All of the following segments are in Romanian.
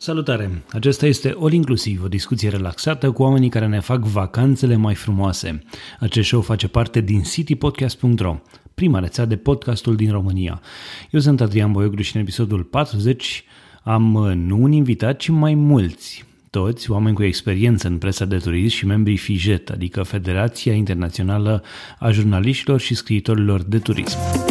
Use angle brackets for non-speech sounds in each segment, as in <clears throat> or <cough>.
Salutare! Acesta este All Inclusiv, o discuție relaxată cu oamenii care ne fac vacanțele mai frumoase. Acest show face parte din citypodcast.ro, prima rețea de podcastul din România. Eu sunt Adrian Boioglu și în episodul 40 am uh, nu un invitat, ci mai mulți. Toți oameni cu experiență în presa de turism și membrii FIJET, adică Federația Internațională a Jurnaliștilor și Scriitorilor de Turism.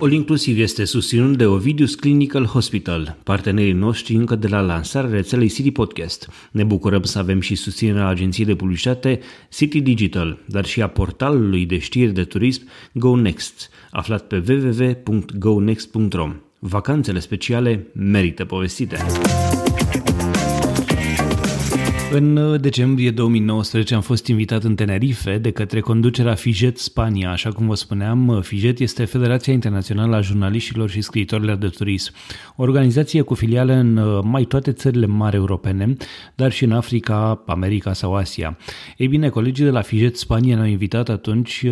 All Inclusiv este susținut de Ovidius Clinical Hospital, partenerii noștri încă de la lansarea rețelei City Podcast. Ne bucurăm să avem și susținerea agenției de publicitate City Digital, dar și a portalului de știri de turism Go Next, aflat pe www.gonext.ro. Vacanțele speciale merită povestite. În uh, decembrie 2019 am fost invitat în Tenerife de către conducerea FIJET Spania. Așa cum vă spuneam, uh, FIJET este Federația Internațională a Jurnaliștilor și Scriitorilor de Turism, o organizație cu filiale în uh, mai toate țările mari europene, dar și în Africa, America sau Asia. Ei bine, colegii de la FIJET Spania ne-au invitat atunci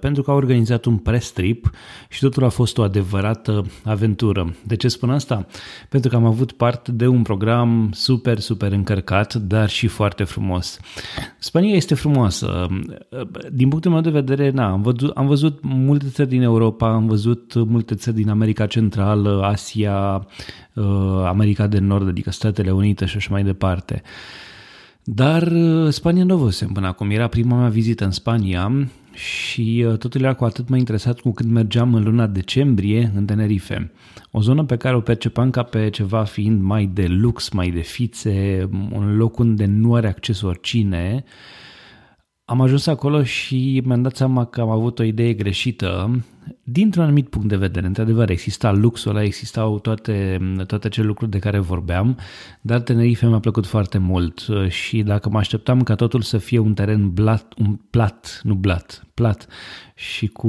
pentru că au organizat un press trip și totul a fost o adevărată aventură. De ce spun asta? Pentru că am avut parte de un program super, super încărcat, dar dar și foarte frumos. Spania este frumoasă. Din punctul meu de vedere, na, am, văzut, am văzut multe țări din Europa, am văzut multe țări din America Centrală, Asia, uh, America de Nord, adică Statele Unite și așa mai departe. Dar uh, Spania nu văzusem până acum. Era prima mea vizită în Spania și uh, totul era cu atât mai interesat cu când mergeam în luna decembrie în Tenerife. O zonă pe care o percepam ca pe ceva fiind mai de lux, mai de fițe, un loc unde nu are acces oricine. Am ajuns acolo și mi-am dat seama că am avut o idee greșită dintr-un anumit punct de vedere. Într-adevăr, exista luxul ăla, existau toate, toate acele lucruri de care vorbeam, dar Tenerife mi-a plăcut foarte mult și dacă mă așteptam ca totul să fie un teren blat, un plat, nu blat, plat și cu,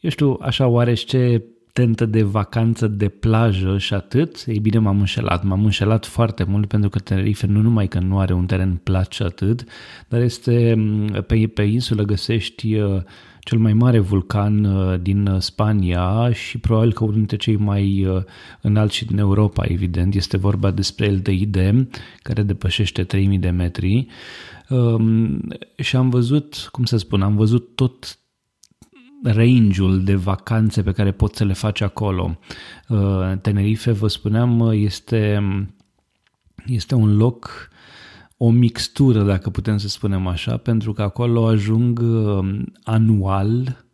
eu știu, așa oarește tentă de vacanță de plajă și atât, ei bine m-am înșelat. M-am înșelat foarte mult pentru că Tenerife nu numai că nu are un teren plat și atât, dar este pe, pe insulă găsești uh, cel mai mare vulcan uh, din uh, Spania și probabil că unul dintre cei mai înalți și din Europa, evident. Este vorba despre LDID, care depășește 3000 de metri. Um, și am văzut, cum să spun, am văzut tot range-ul de vacanțe pe care poți să le faci acolo. Uh, Tenerife, vă spuneam, este, este un loc, o mixtură, dacă putem să spunem așa, pentru că acolo ajung uh, anual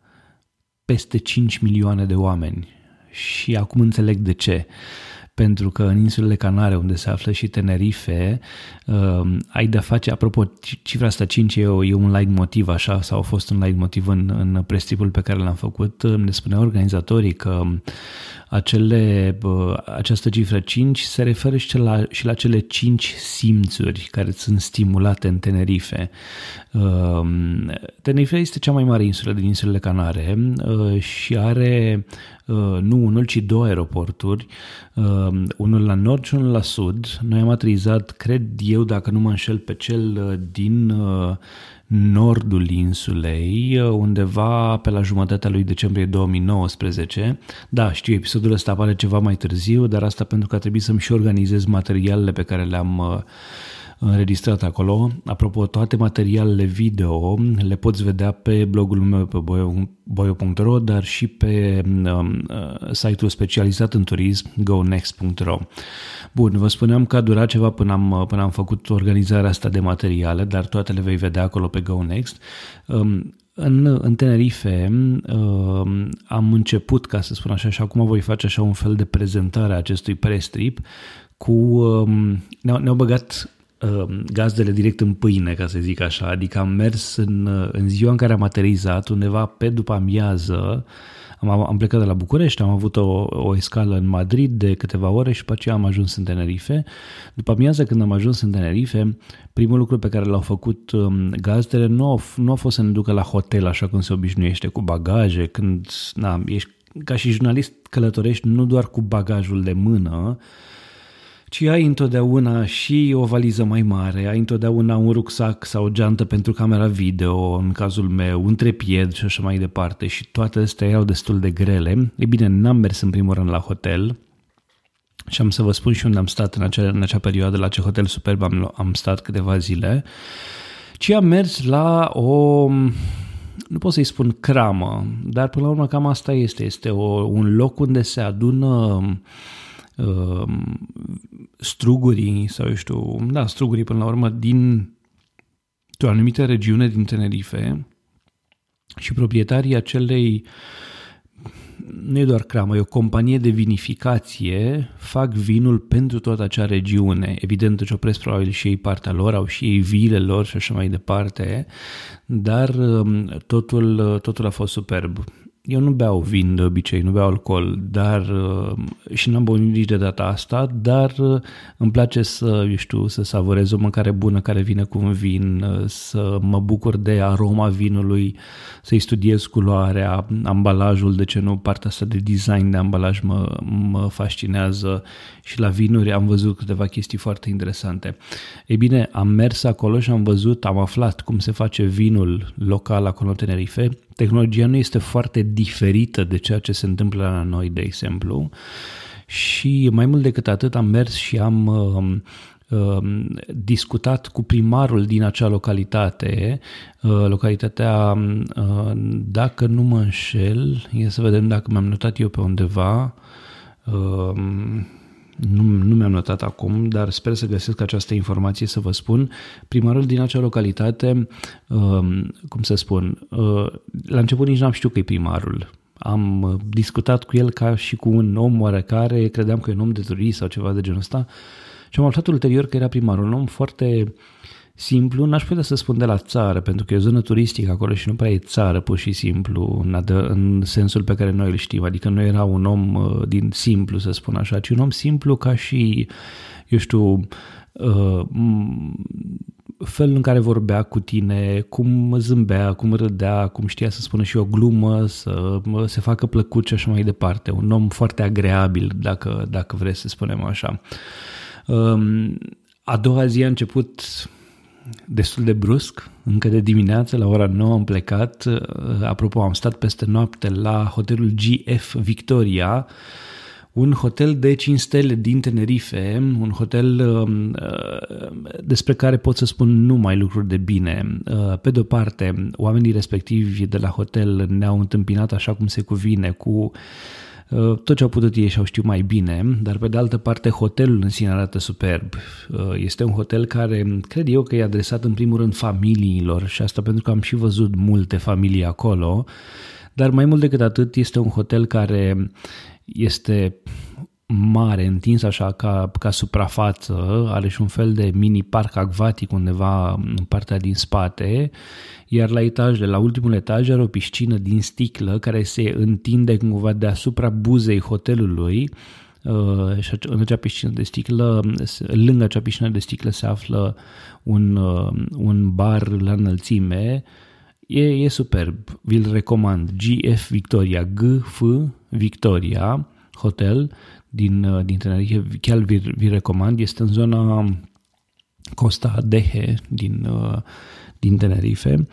peste 5 milioane de oameni. Și acum înțeleg de ce. Uh, pentru că în insulele Canare, unde se află și Tenerife, uh, ai de face, apropo, cifra asta 5 e, e un like motiv așa, sau a fost un like motiv în, în prestipul pe care l-am făcut, ne spuneau organizatorii că acele, această cifră 5 se referă și la, și la cele 5 simțuri care sunt stimulate în Tenerife. Um, Tenerife este cea mai mare insulă din insulele Canare uh, și are uh, nu unul, ci două aeroporturi, um, unul la nord și unul la sud. Noi am aterizat, cred eu, dacă nu mă înșel, pe cel uh, din nordul insulei, undeva pe la jumătatea lui decembrie 2019. Da, știu, episodul ăsta apare ceva mai târziu, dar asta pentru că a trebuit să-mi și organizez materialele pe care le-am uh, înregistrat acolo. Apropo, toate materialele video le poți vedea pe blogul meu pe boio.ro, dar și pe um, uh, site-ul specializat în turism gonext.ro. Bun, vă spuneam că a durat ceva până am, până am făcut organizarea asta de materiale, dar toate le vei vedea acolo pe GoNext. Um, în, în Tenerife um, am început, ca să spun așa, și acum voi face așa un fel de prezentare a acestui press trip cu... Um, ne-au, ne-au băgat gazdele direct în pâine, ca să zic așa, adică am mers în, în ziua în care am aterizat, undeva pe după amiază, am, am plecat de la București, am avut o, o escală în Madrid de câteva ore și după aceea am ajuns în Tenerife. După amiază când am ajuns în Tenerife, primul lucru pe care l-au făcut um, gazdele nu au, nu a fost să ne ducă la hotel așa cum se obișnuiește cu bagaje, când na, ești ca și jurnalist călătorești nu doar cu bagajul de mână, ci ai întotdeauna și o valiză mai mare, ai întotdeauna un rucsac sau o geantă pentru camera video, în cazul meu, un trepied și așa mai departe și toate astea erau destul de grele. E bine, n-am mers în primul rând la hotel și am să vă spun și unde am stat în acea, în acea perioadă, la ce hotel superb am, am stat câteva zile, ci am mers la o nu pot să-i spun cramă, dar până la urmă cam asta este. Este o, un loc unde se adună uh, strugurii sau eu știu, da, strugurii până la urmă din o anumită regiune din Tenerife și proprietarii acelei nu e doar cramă, e o companie de vinificație, fac vinul pentru toată acea regiune. Evident își opresc probabil și ei partea lor, au și ei viile lor și așa mai departe, dar um, totul, totul a fost superb. Eu nu beau vin de obicei, nu beau alcool, dar uh, și n-am băut nici de data asta, dar uh, îmi place să, eu știu, să savurez o mâncare bună care vine cu un vin, uh, să mă bucur de aroma vinului, să-i studiez culoarea, ambalajul, de ce nu, partea asta de design de ambalaj mă, mă fascinează și la vinuri am văzut câteva chestii foarte interesante. Ei bine, am mers acolo și am văzut, am aflat cum se face vinul local acolo în Tenerife. Tehnologia nu este foarte diferită de ceea ce se întâmplă la noi, de exemplu. Și mai mult decât atât am mers și am uh, uh, discutat cu primarul din acea localitate, uh, localitatea, uh, dacă nu mă înșel, e să vedem dacă mi-am notat eu pe undeva, uh, nu, nu mi-am notat acum, dar sper să găsesc această informație să vă spun. Primarul din acea localitate, uh, cum să spun, uh, la început nici n-am știut că e primarul. Am uh, discutat cu el ca și cu un om oarecare, credeam că e un om de turist sau ceva de genul ăsta și am aflat ulterior că era primarul, un om foarte uh, simplu, n-aș putea să spun de la țară, pentru că e o zonă turistică acolo și nu prea e țară pur și simplu în, adă, în sensul pe care noi îl știm, adică nu era un om uh, din simplu, să spun așa, ci un om simplu ca și, eu știu, uh, felul în care vorbea cu tine, cum zâmbea, cum râdea, cum știa să spună și o glumă, să se facă plăcut și așa mai departe. Un om foarte agreabil, dacă, dacă vreți să spunem așa. Um, a doua zi a început destul de brusc, încă de dimineață, la ora 9 am plecat. Uh, apropo, am stat peste noapte la hotelul GF Victoria, un hotel de 5 stele din Tenerife, un hotel um, uh, despre care pot să spun numai lucruri de bine. Uh, pe de-o parte, oamenii respectivi de la hotel ne-au întâmpinat așa cum se cuvine, cu Uh, tot ce au putut ei și-au știu mai bine, dar pe de altă parte hotelul în sine arată superb. Uh, este un hotel care cred eu că e adresat în primul rând familiilor și asta pentru că am și văzut multe familii acolo, dar mai mult decât atât este un hotel care este mare, întins așa ca, ca suprafață, are și un fel de mini parc acvatic undeva în partea din spate, iar la etaj, de la ultimul etaj, are o piscină din sticlă care se întinde cumva deasupra buzei hotelului uh, și în acea piscină de sticlă, lângă acea piscină de sticlă se află un, uh, un bar la înălțime, e, e superb, vi-l recomand, GF Victoria, GF Victoria Hotel, din, uh, din Tenerife, chiar vi, vi recomand, este în zona Costa Dehe din, uh, din Tenerife.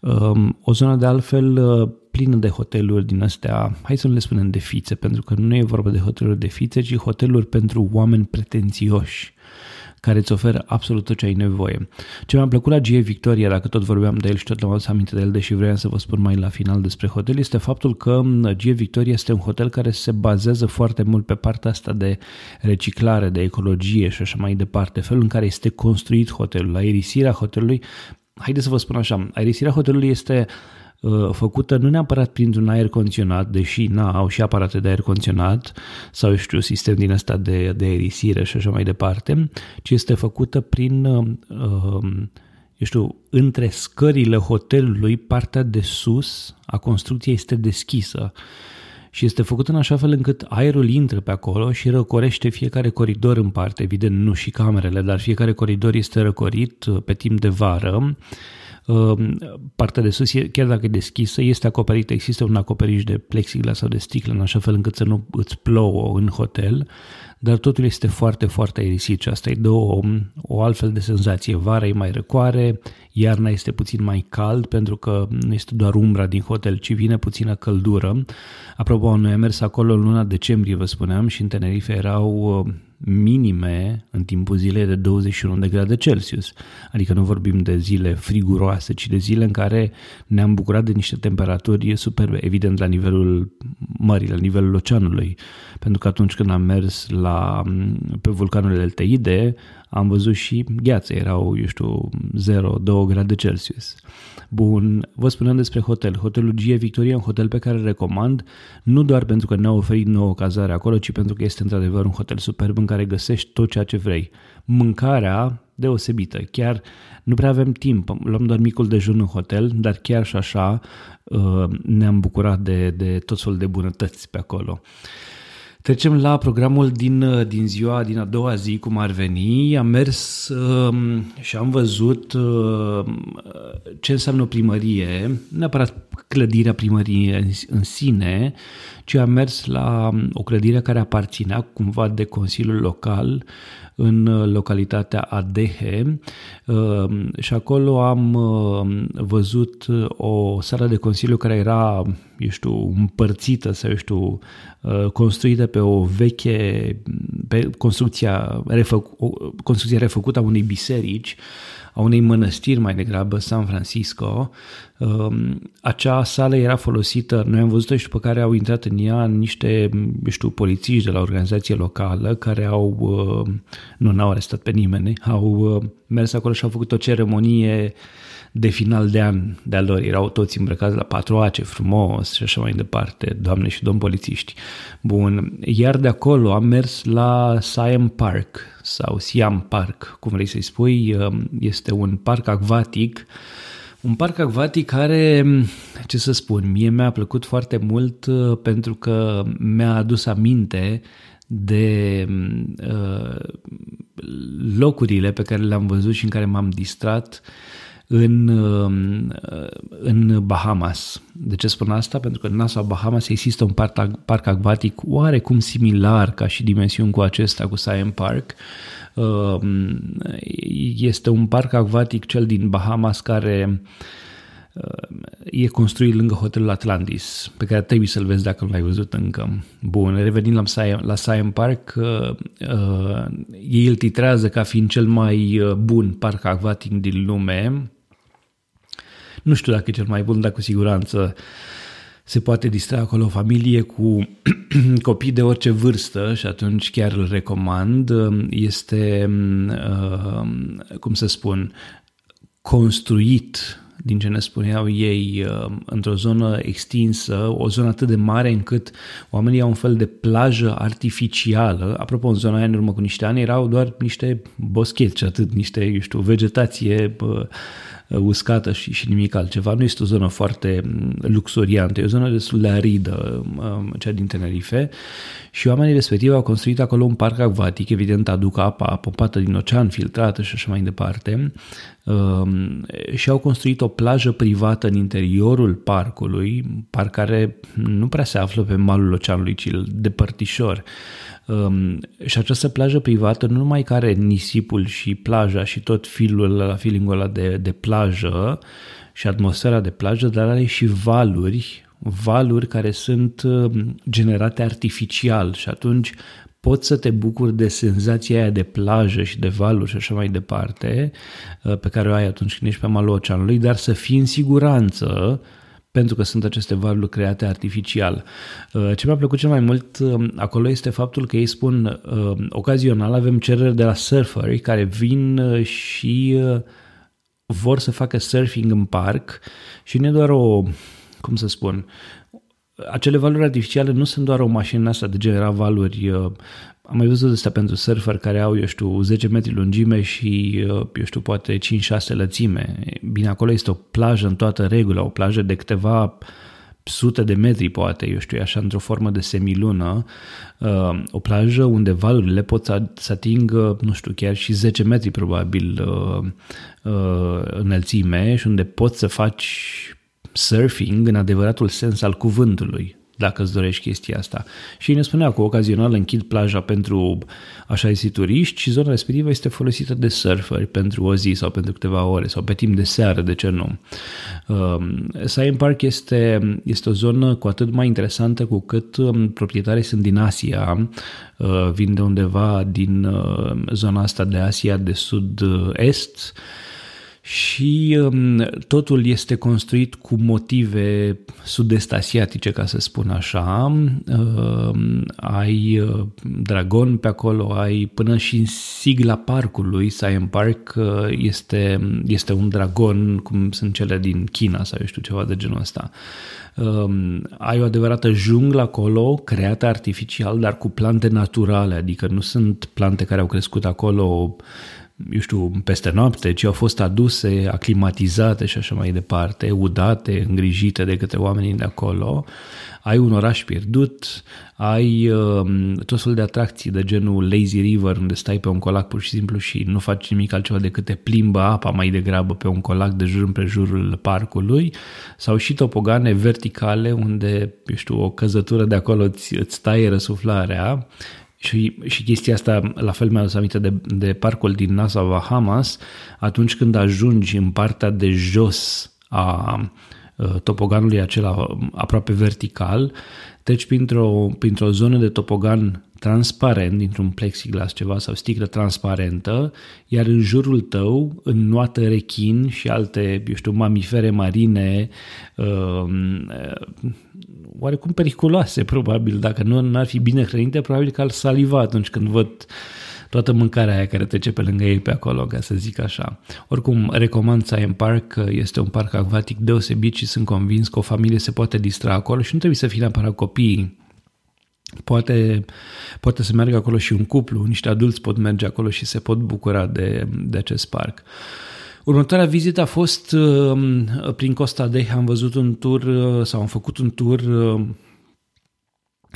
Um, o zonă de altfel uh, plină de hoteluri din astea, hai să nu le spunem de fițe, pentru că nu e vorba de hoteluri de fițe, ci hoteluri pentru oameni pretențioși care îți oferă absolut tot ce ai nevoie. Ce mi-a plăcut la GA Victoria, dacă tot vorbeam de el și tot am adus aminte de el, deși vreau să vă spun mai la final despre hotel, este faptul că GA Victoria este un hotel care se bazează foarte mult pe partea asta de reciclare, de ecologie și așa mai departe, felul în care este construit hotelul, aerisirea hotelului haideți să vă spun așa, aerisirea hotelului este uh, făcută nu neapărat printr-un aer condiționat, deși na, au și aparate de aer condiționat sau eu știu, sistem din ăsta de, de aerisire și așa mai departe, ci este făcută prin, uh, um, eu știu, între scările hotelului, partea de sus a construcției este deschisă și este făcut în așa fel încât aerul intră pe acolo și răcorește fiecare coridor în parte, evident nu și camerele, dar fiecare coridor este răcorit uh, pe timp de vară. Uh, partea de sus, chiar dacă e deschisă, este acoperită, există un acoperiș de plexiglas sau de sticlă în așa fel încât să nu îți plouă în hotel, dar totul este foarte, foarte aerisit și asta îi dă o, o altfel de senzație. Vara e mai răcoare, iarna este puțin mai cald pentru că nu este doar umbra din hotel, ci vine puțină căldură. Apropo, noi am mers acolo în luna decembrie, vă spuneam, și în Tenerife erau uh, minime în timpul zilei de 21 de grade Celsius. Adică nu vorbim de zile friguroase, ci de zile în care ne-am bucurat de niște temperaturi superbe, evident la nivelul mării, la nivelul oceanului. Pentru că atunci când am mers la, pe vulcanul Elteide, am văzut și gheață, erau, eu știu, 0-2 grade Celsius. Bun, vă spuneam despre hotel. Hotelul Gia Victoria, un hotel pe care îl recomand, nu doar pentru că ne-a oferit nouă cazare acolo, ci pentru că este într-adevăr un hotel superb în care găsești tot ceea ce vrei. Mâncarea deosebită, chiar nu prea avem timp, luăm doar micul dejun în hotel, dar chiar și așa uh, ne-am bucurat de, de tot felul de bunătăți pe acolo. Trecem la programul din, uh, din ziua, din a doua zi, cum ar veni. Am mers uh, și am văzut uh, ce înseamnă o primărie, neapărat clădirea primăriei în, în sine, ci am mers la um, o clădire care aparținea cumva de Consiliul Local în uh, localitatea Adehe. Uh, și acolo am uh, văzut o sală de consiliu care era, eu știu, împărțită sau, eu știu, construită pe o veche, pe construcția, refăc, o construcție refăcută a unei biserici a unei mănăstiri mai degrabă, San Francisco. Um, acea sală era folosită, noi am văzut-o și după care au intrat în ea niște, eu știu, polițiști de la organizație locală care au, uh, nu n-au arestat pe nimeni, au uh, mers acolo și au făcut o ceremonie de final de an de-a lor. Erau toți îmbrăcați la patroace, frumos și așa mai departe, doamne și domn polițiști. Bun, iar de acolo am mers la Siam Park sau Siam Park, cum vrei să-i spui, um, este un parc acvatic un parc acvatic care, ce să spun, mie mi-a plăcut foarte mult uh, pentru că mi-a adus aminte de uh, locurile pe care le-am văzut și în care m-am distrat în, um, în Bahamas. De ce spun asta? Pentru că în Nassau, Bahamas, există un parc, parc acvatic oarecum similar ca și dimensiuni cu acesta, cu Siam Park. Um, este un parc acvatic, cel din Bahamas, care uh, e construit lângă hotelul Atlantis, pe care trebuie să-l vezi dacă nu l-ai văzut încă. Bun, revenind la Siam, la Siam Park, uh, uh, ei îl titrează ca fiind cel mai uh, bun parc acvatic din lume, nu știu dacă e cel mai bun, dar cu siguranță se poate distra acolo o familie cu <clears throat> copii de orice vârstă și atunci chiar îl recomand. Este, uh, cum să spun, construit din ce ne spuneau ei, uh, într-o zonă extinsă, o zonă atât de mare încât oamenii au un fel de plajă artificială. Apropo, în zona aia, în urmă cu niște ani, erau doar niște boscheți și atât, niște, eu știu, vegetație Uh, uscată și, și nimic altceva. Nu este o zonă foarte mm, luxuriantă, e o zonă destul de aridă, um, cea din Tenerife și oamenii respectivi au construit acolo un parc acvatic, evident aduc apa pompată din ocean, filtrată și așa mai departe um, și au construit o plajă privată în interiorul parcului, parc care nu prea se află pe malul oceanului, ci de părtișor. Um, și această plajă privată nu numai că are nisipul și plaja și tot filul la feeling-ul ăla de, de plajă și atmosfera de plajă, dar are și valuri, valuri care sunt um, generate artificial și atunci poți să te bucuri de senzația aia de plajă și de valuri și așa mai departe, uh, pe care o ai atunci când ești pe malul oceanului, dar să fii în siguranță pentru că sunt aceste valuri create artificial. Uh, ce mi-a plăcut cel mai mult um, acolo este faptul că ei spun uh, ocazional avem cereri de la surferi care vin uh, și vor să facă surfing în parc și nu e doar o, cum să spun, acele valuri artificiale nu sunt doar o mașină asta de genera valuri am mai văzut asta pentru surfer care au, eu știu, 10 metri lungime și, uh, eu știu, poate 5-6 lățime. Bine, acolo este o plajă în toată regula, o plajă de câteva sute de metri, poate, eu știu, așa, într-o formă de semilună, uh, o plajă unde valurile pot să, să atingă, nu știu, chiar și 10 metri, probabil, uh, înălțime și unde poți să faci surfing în adevăratul sens al cuvântului dacă îți dorești chestia asta. Și ne spunea că ocazional închid plaja pentru așa zis turiști și zona respectivă este folosită de surferi pentru o zi sau pentru câteva ore sau pe timp de seară, de ce nu. Uh, Science Park este, este o zonă cu atât mai interesantă cu cât um, proprietarii sunt din Asia, uh, vin de undeva din uh, zona asta de Asia de sud-est, și um, totul este construit cu motive sud-est asiatice, ca să spun așa. Uh, ai uh, dragon pe acolo, ai până și în sigla parcului, Science Park, uh, este, este un dragon, cum sunt cele din China sau eu știu ceva de genul ăsta. Uh, ai o adevărată junglă acolo, creată artificial, dar cu plante naturale, adică nu sunt plante care au crescut acolo eu știu, peste noapte, ci au fost aduse, aclimatizate și așa mai departe, udate, îngrijite de către oamenii de acolo. Ai un oraș pierdut, ai uh, tot felul de atracții de genul Lazy River, unde stai pe un colac pur și simplu și nu faci nimic altceva decât te plimbă apa mai degrabă pe un colac de jur împrejurul parcului, sau și topogane verticale, unde, eu știu, o căzătură de acolo îți, îți taie răsuflarea și, și chestia asta, la fel mi-a adus aminte de, de parcul din NASA Bahamas, atunci când ajungi în partea de jos a topoganului acela aproape vertical, treci printr-o, printr-o zonă de topogan transparent, dintr-un plexiglas ceva sau sticlă transparentă, iar în jurul tău înnoată rechin și alte, eu știu, mamifere marine, uh, oarecum periculoase, probabil, dacă nu ar fi bine hrănite, probabil că ar saliva atunci când văd toată mâncarea aia care trece pe lângă ei pe acolo, ca să zic așa. Oricum, recomand Science Park, este un parc acvatic deosebit și sunt convins că o familie se poate distra acolo și nu trebuie să fie neapărat copiii. Poate, poate să meargă acolo și un cuplu, niște adulți pot merge acolo și se pot bucura de, de acest parc. Următoarea vizită a fost uh, prin Costa de am văzut un tur uh, sau am făcut un tur uh,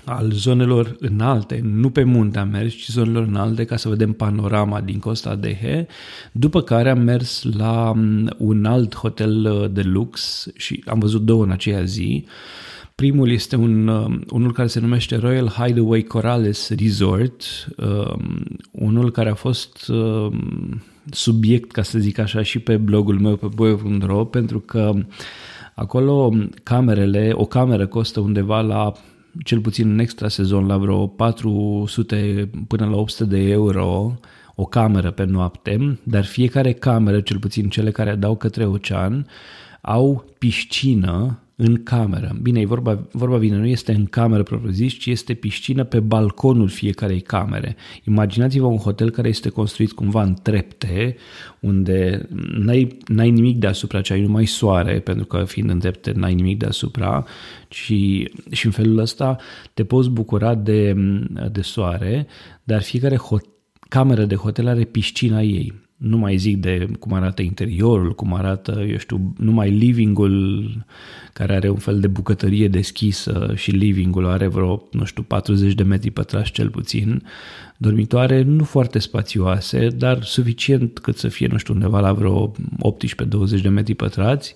al zonelor înalte, nu pe munte am mers, ci zonelor înalte ca să vedem panorama din Costa Dehe, după care am mers la um, un alt hotel de lux și am văzut două în aceea zi. Primul este un, unul care se numește Royal Hideaway Corales Resort, um, unul care a fost um, subiect, ca să zic așa, și pe blogul meu, pe boio.ro, pentru că acolo camerele, o cameră costă undeva la cel puțin în extra sezon la vreo 400 până la 800 de euro o cameră pe noapte, dar fiecare cameră, cel puțin cele care dau către ocean, au piscină în cameră. Bine, e vorba, vorba bine, nu este în cameră propriu-zis, ci este piscină pe balconul fiecarei camere. Imaginați-vă un hotel care este construit cumva în trepte, unde n-ai, n-ai nimic deasupra, ci ai numai soare, pentru că fiind în trepte n-ai nimic deasupra și, și în felul ăsta te poți bucura de, de soare, dar fiecare hot, cameră de hotel are piscina ei nu mai zic de cum arată interiorul, cum arată, eu știu, numai livingul care are un fel de bucătărie deschisă și livingul are vreo, nu știu, 40 de metri pătrași cel puțin, dormitoare nu foarte spațioase, dar suficient cât să fie, nu știu, undeva la vreo 18-20 de metri pătrați,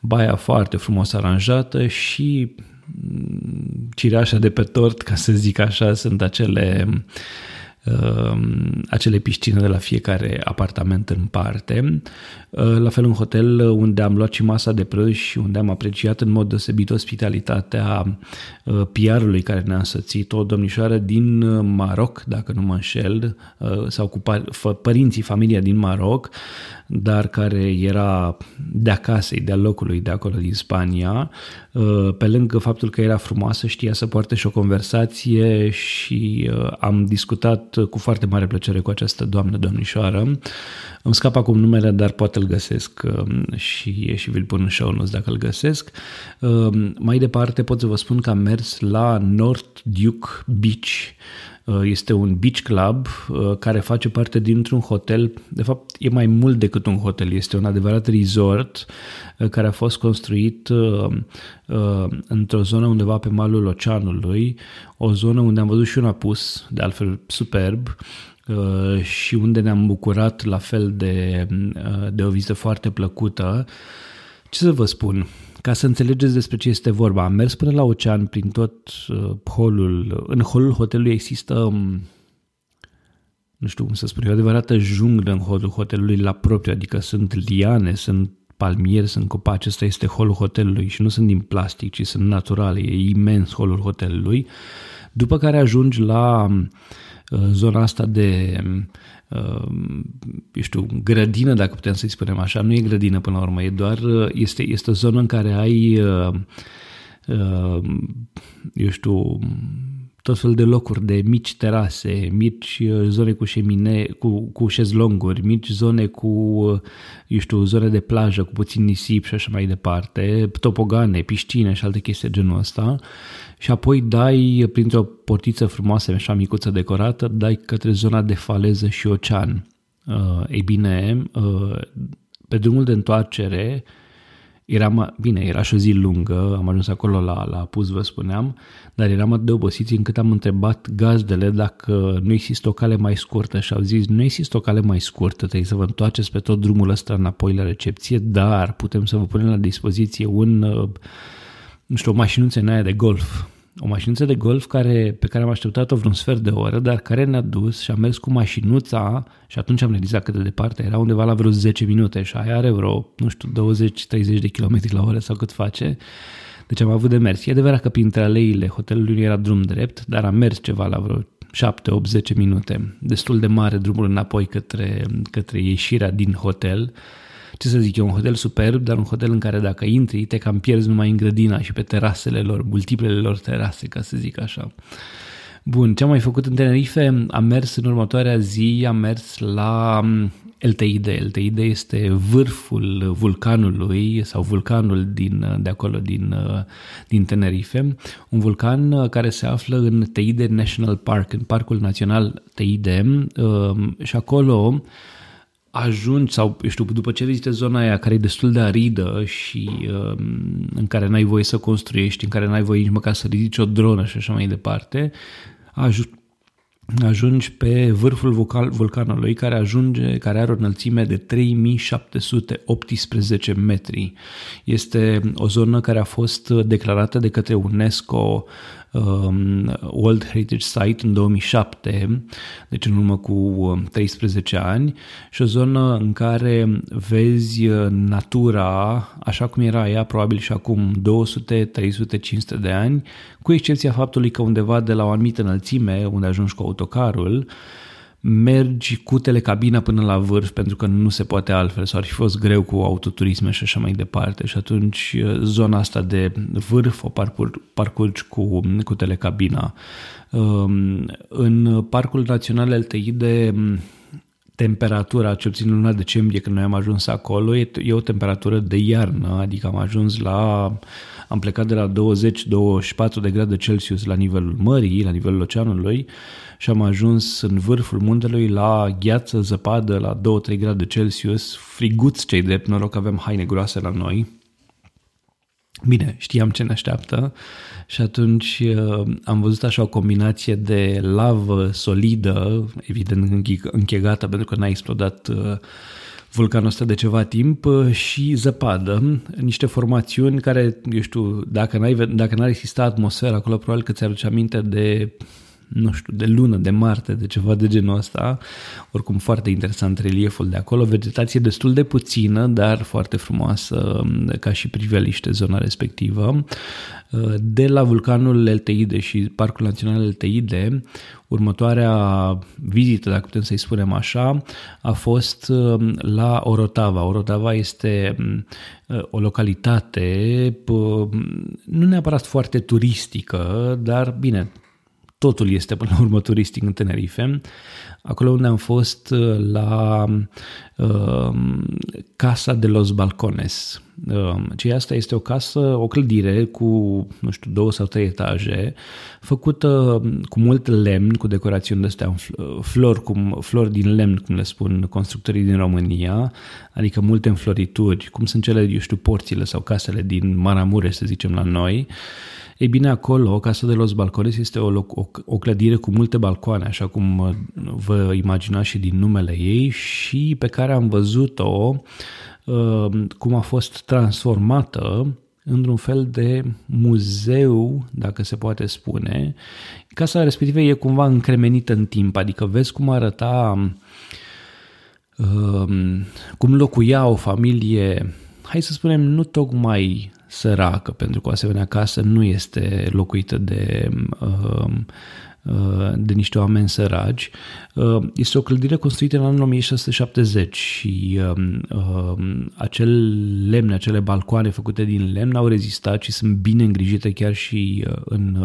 baia foarte frumos aranjată și mm, cireașa de pe tort, ca să zic așa, sunt acele uh, Um, acele piscine de la fiecare apartament în parte. Uh, la fel un hotel unde am luat și masa de prânz și unde am apreciat în mod deosebit ospitalitatea uh, PR-ului care ne-a însățit, o domnișoară din Maroc, dacă nu mă înșel, uh, sau cu părinții, familia din Maroc, dar care era de acasă, de locului de acolo din Spania. Pe lângă faptul că era frumoasă, știa să poarte și o conversație și am discutat cu foarte mare plăcere cu această doamnă domnișoară. Îmi scap acum numele, dar poate îl găsesc um, și, și vi-l pun în show notes dacă îl găsesc. Um, mai departe pot să vă spun că am mers la North Duke Beach, uh, este un beach club uh, care face parte dintr-un hotel, de fapt e mai mult decât un hotel, este un adevărat resort uh, care a fost construit într-o zonă undeva pe malul oceanului, o zonă unde am văzut și un apus, de altfel superb, Uh, și unde ne-am bucurat la fel de, uh, de o vizită foarte plăcută. Ce să vă spun? ca să înțelegeți despre ce este vorba, am mers până la ocean prin tot uh, holul. În holul hotelului există, um, nu știu cum să spun, o adevărată junglă în holul hotelului la propriu, adică sunt liane, sunt palmieri, sunt copaci, ăsta este holul hotelului și nu sunt din plastic, ci sunt naturale, e imens holul hotelului. După care ajungi la uh, zona asta de uh, eu știu, grădină, dacă putem să-i spunem așa, nu e grădină până la urmă, e doar, este, este o zonă în care ai, uh, eu știu, tot fel de locuri de mici terase, mici uh, zone cu șemine, cu, cu șezlonguri, mici zone cu, uh, eu știu, zone de plajă cu puțin nisip și așa mai departe, topogane, piscine și alte chestii genul ăsta și apoi dai printr-o portiță frumoasă, așa micuță decorată, dai către zona de faleză și ocean. Uh, ei bine, uh, pe drumul de întoarcere, Eram, bine, era și o zi lungă, am ajuns acolo la, la pus, vă spuneam, dar eram atât de obosiți încât am întrebat gazdele dacă nu există o cale mai scurtă și au zis nu există o cale mai scurtă, trebuie să vă întoarceți pe tot drumul ăsta înapoi la recepție, dar putem să vă punem la dispoziție un, uh, nu știu, o mașinuță în aia de golf o mașinuță de golf care, pe care am așteptat-o vreun sfert de oră, dar care ne-a dus și am mers cu mașinuța și atunci am realizat cât de departe era undeva la vreo 10 minute și aia are vreo, nu știu, 20-30 de km la oră sau cât face. Deci am avut de mers. E adevărat că printre aleile hotelului nu era drum drept, dar am mers ceva la vreo 7, 8, 10 minute. Destul de mare drumul înapoi către, către ieșirea din hotel ce să zic eu, un hotel superb, dar un hotel în care dacă intri, te cam pierzi numai în grădina și pe terasele lor, multiplele lor terase, ca să zic așa. Bun, ce am mai făcut în Tenerife? Am mers în următoarea zi, am mers la LTID. Mm, LTID este vârful vulcanului sau vulcanul din, de acolo din, din Tenerife, un vulcan care se află în Teide National Park, în Parcul Național Teide um, și acolo ajungi sau, eu știu, după ce vizite zona aia care e destul de aridă și uh, în care n-ai voie să construiești, în care n-ai voie nici măcar să ridici o dronă și așa mai departe, aj- ajungi pe vârful vulcan- vulcanului care ajunge, care are o înălțime de 3718 metri. Este o zonă care a fost declarată de către UNESCO um, World Heritage Site în 2007, deci în urmă cu 13 um, ani, și o zonă în care vezi uh, natura așa cum era ea probabil și acum 200, 300, 500 de ani, cu excepția faptului că undeva de la o anumită înălțime, unde ajungi cu autocarul, mergi cu telecabina până la vârf pentru că nu se poate altfel sau ar fi fost greu cu autoturisme și așa mai departe și atunci uh, zona asta de vârf o parcur, parcurgi cu, cu telecabina. Um, în Parcul Național LTI de um, temperatura, ce puțin în luna decembrie când noi am ajuns acolo, e, e o temperatură de iarnă, adică am ajuns la, am plecat de la 20-24 de grade Celsius la nivelul mării, la nivelul oceanului și am ajuns în vârful muntelui la gheață, zăpadă, la 2-3 grade Celsius, friguți cei drept, noroc că avem haine groase la noi. Bine, știam ce ne așteaptă și atunci uh, am văzut așa o combinație de lavă solidă, evident închegată pentru că n-a explodat uh, vulcanul ăsta de ceva timp uh, și zăpadă, niște formațiuni care, eu știu, dacă, n-ai, dacă n-ar exista atmosfera acolo, probabil că ți-aduce aminte de nu știu, de lună, de Marte, de ceva de genul ăsta. Oricum foarte interesant relieful de acolo, vegetație destul de puțină, dar foarte frumoasă ca și priveliște zona respectivă. De la vulcanul Elteide și Parcul Național Elteide, următoarea vizită, dacă putem să-i spunem așa, a fost um, la Orotava. Orotava este um, o localitate nu neapărat foarte turistică, dar bine, totul este până la urmă turistic în Tenerife. Acolo unde am fost uh, la uh, Casa de los Balcones. Uh, ce asta este o casă, o clădire cu, nu știu, două sau trei etaje, făcută cu mult lemn, cu decorațiuni de astea, flori, cum, flori din lemn, cum le spun constructorii din România, adică multe înflorituri, cum sunt cele, eu știu, porțile sau casele din Maramureș, să zicem, la noi. Uh, ei bine, acolo, Casa de los Balcones este o, o, o clădire cu multe balcoane, așa cum uh, vă imaginați și din numele ei, și pe care am văzut-o uh, cum a fost transformată într-un fel de muzeu, dacă se poate spune. Casa respectivă e cumva încremenită în timp, adică vezi cum arăta, um, cum locuia o familie, hai să spunem, nu tocmai săracă, pentru că o asemenea casă nu este locuită de um, Uh, de niște oameni săraci. Uh, este o clădire construită în anul 1670 și um, um, acel lemn, acele balcoane făcute din lemn au rezistat și sunt bine îngrijite chiar și uh, în,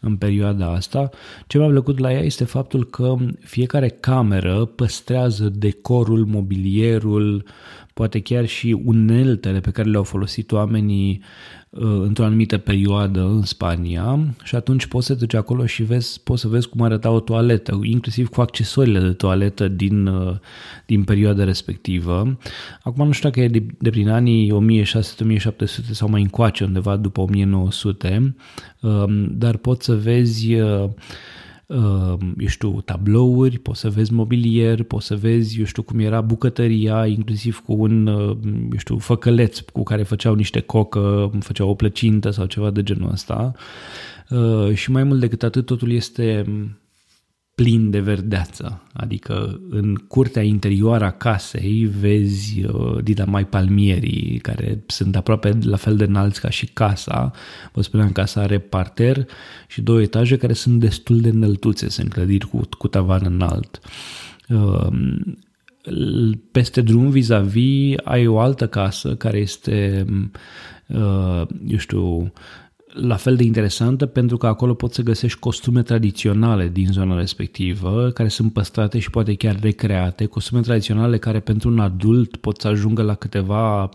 în perioada asta. Ce mi-a plăcut la ea este faptul că fiecare cameră păstrează decorul, mobilierul, poate chiar și uneltele pe care le-au folosit oamenii Uh, într-o anumită perioadă în Spania și atunci poți să te duci acolo și vezi, poți să vezi cum arăta o toaletă, inclusiv cu accesoriile de toaletă din, uh, din perioada respectivă. Acum nu știu dacă e de, de prin anii 1600-1700 sau mai încoace undeva după 1900, um, dar poți să vezi uh, Ehm, eu știu, tablouri, poți să vezi mobilier, poți să vezi, eu știu, cum era bucătăria, inclusiv cu un, eu știu, făcăleț cu care făceau niște cocă, făceau o plăcintă sau ceva de genul ăsta. Ehm, și mai mult decât atât, totul este plin de verdeață, adică în curtea interioară a casei vezi uh, dita mai palmierii care sunt aproape la fel de înalți ca și casa. Vă spuneam, casa are parter și două etaje care sunt destul de înăltuțe, sunt clădiri cu, cu tavan înalt. Uh, peste drum vis-a-vis ai o altă casă care este, uh, eu știu, la fel de interesantă pentru că acolo poți să găsești costume tradiționale din zona respectivă care sunt păstrate și poate chiar recreate, costume tradiționale care pentru un adult pot să ajungă la câteva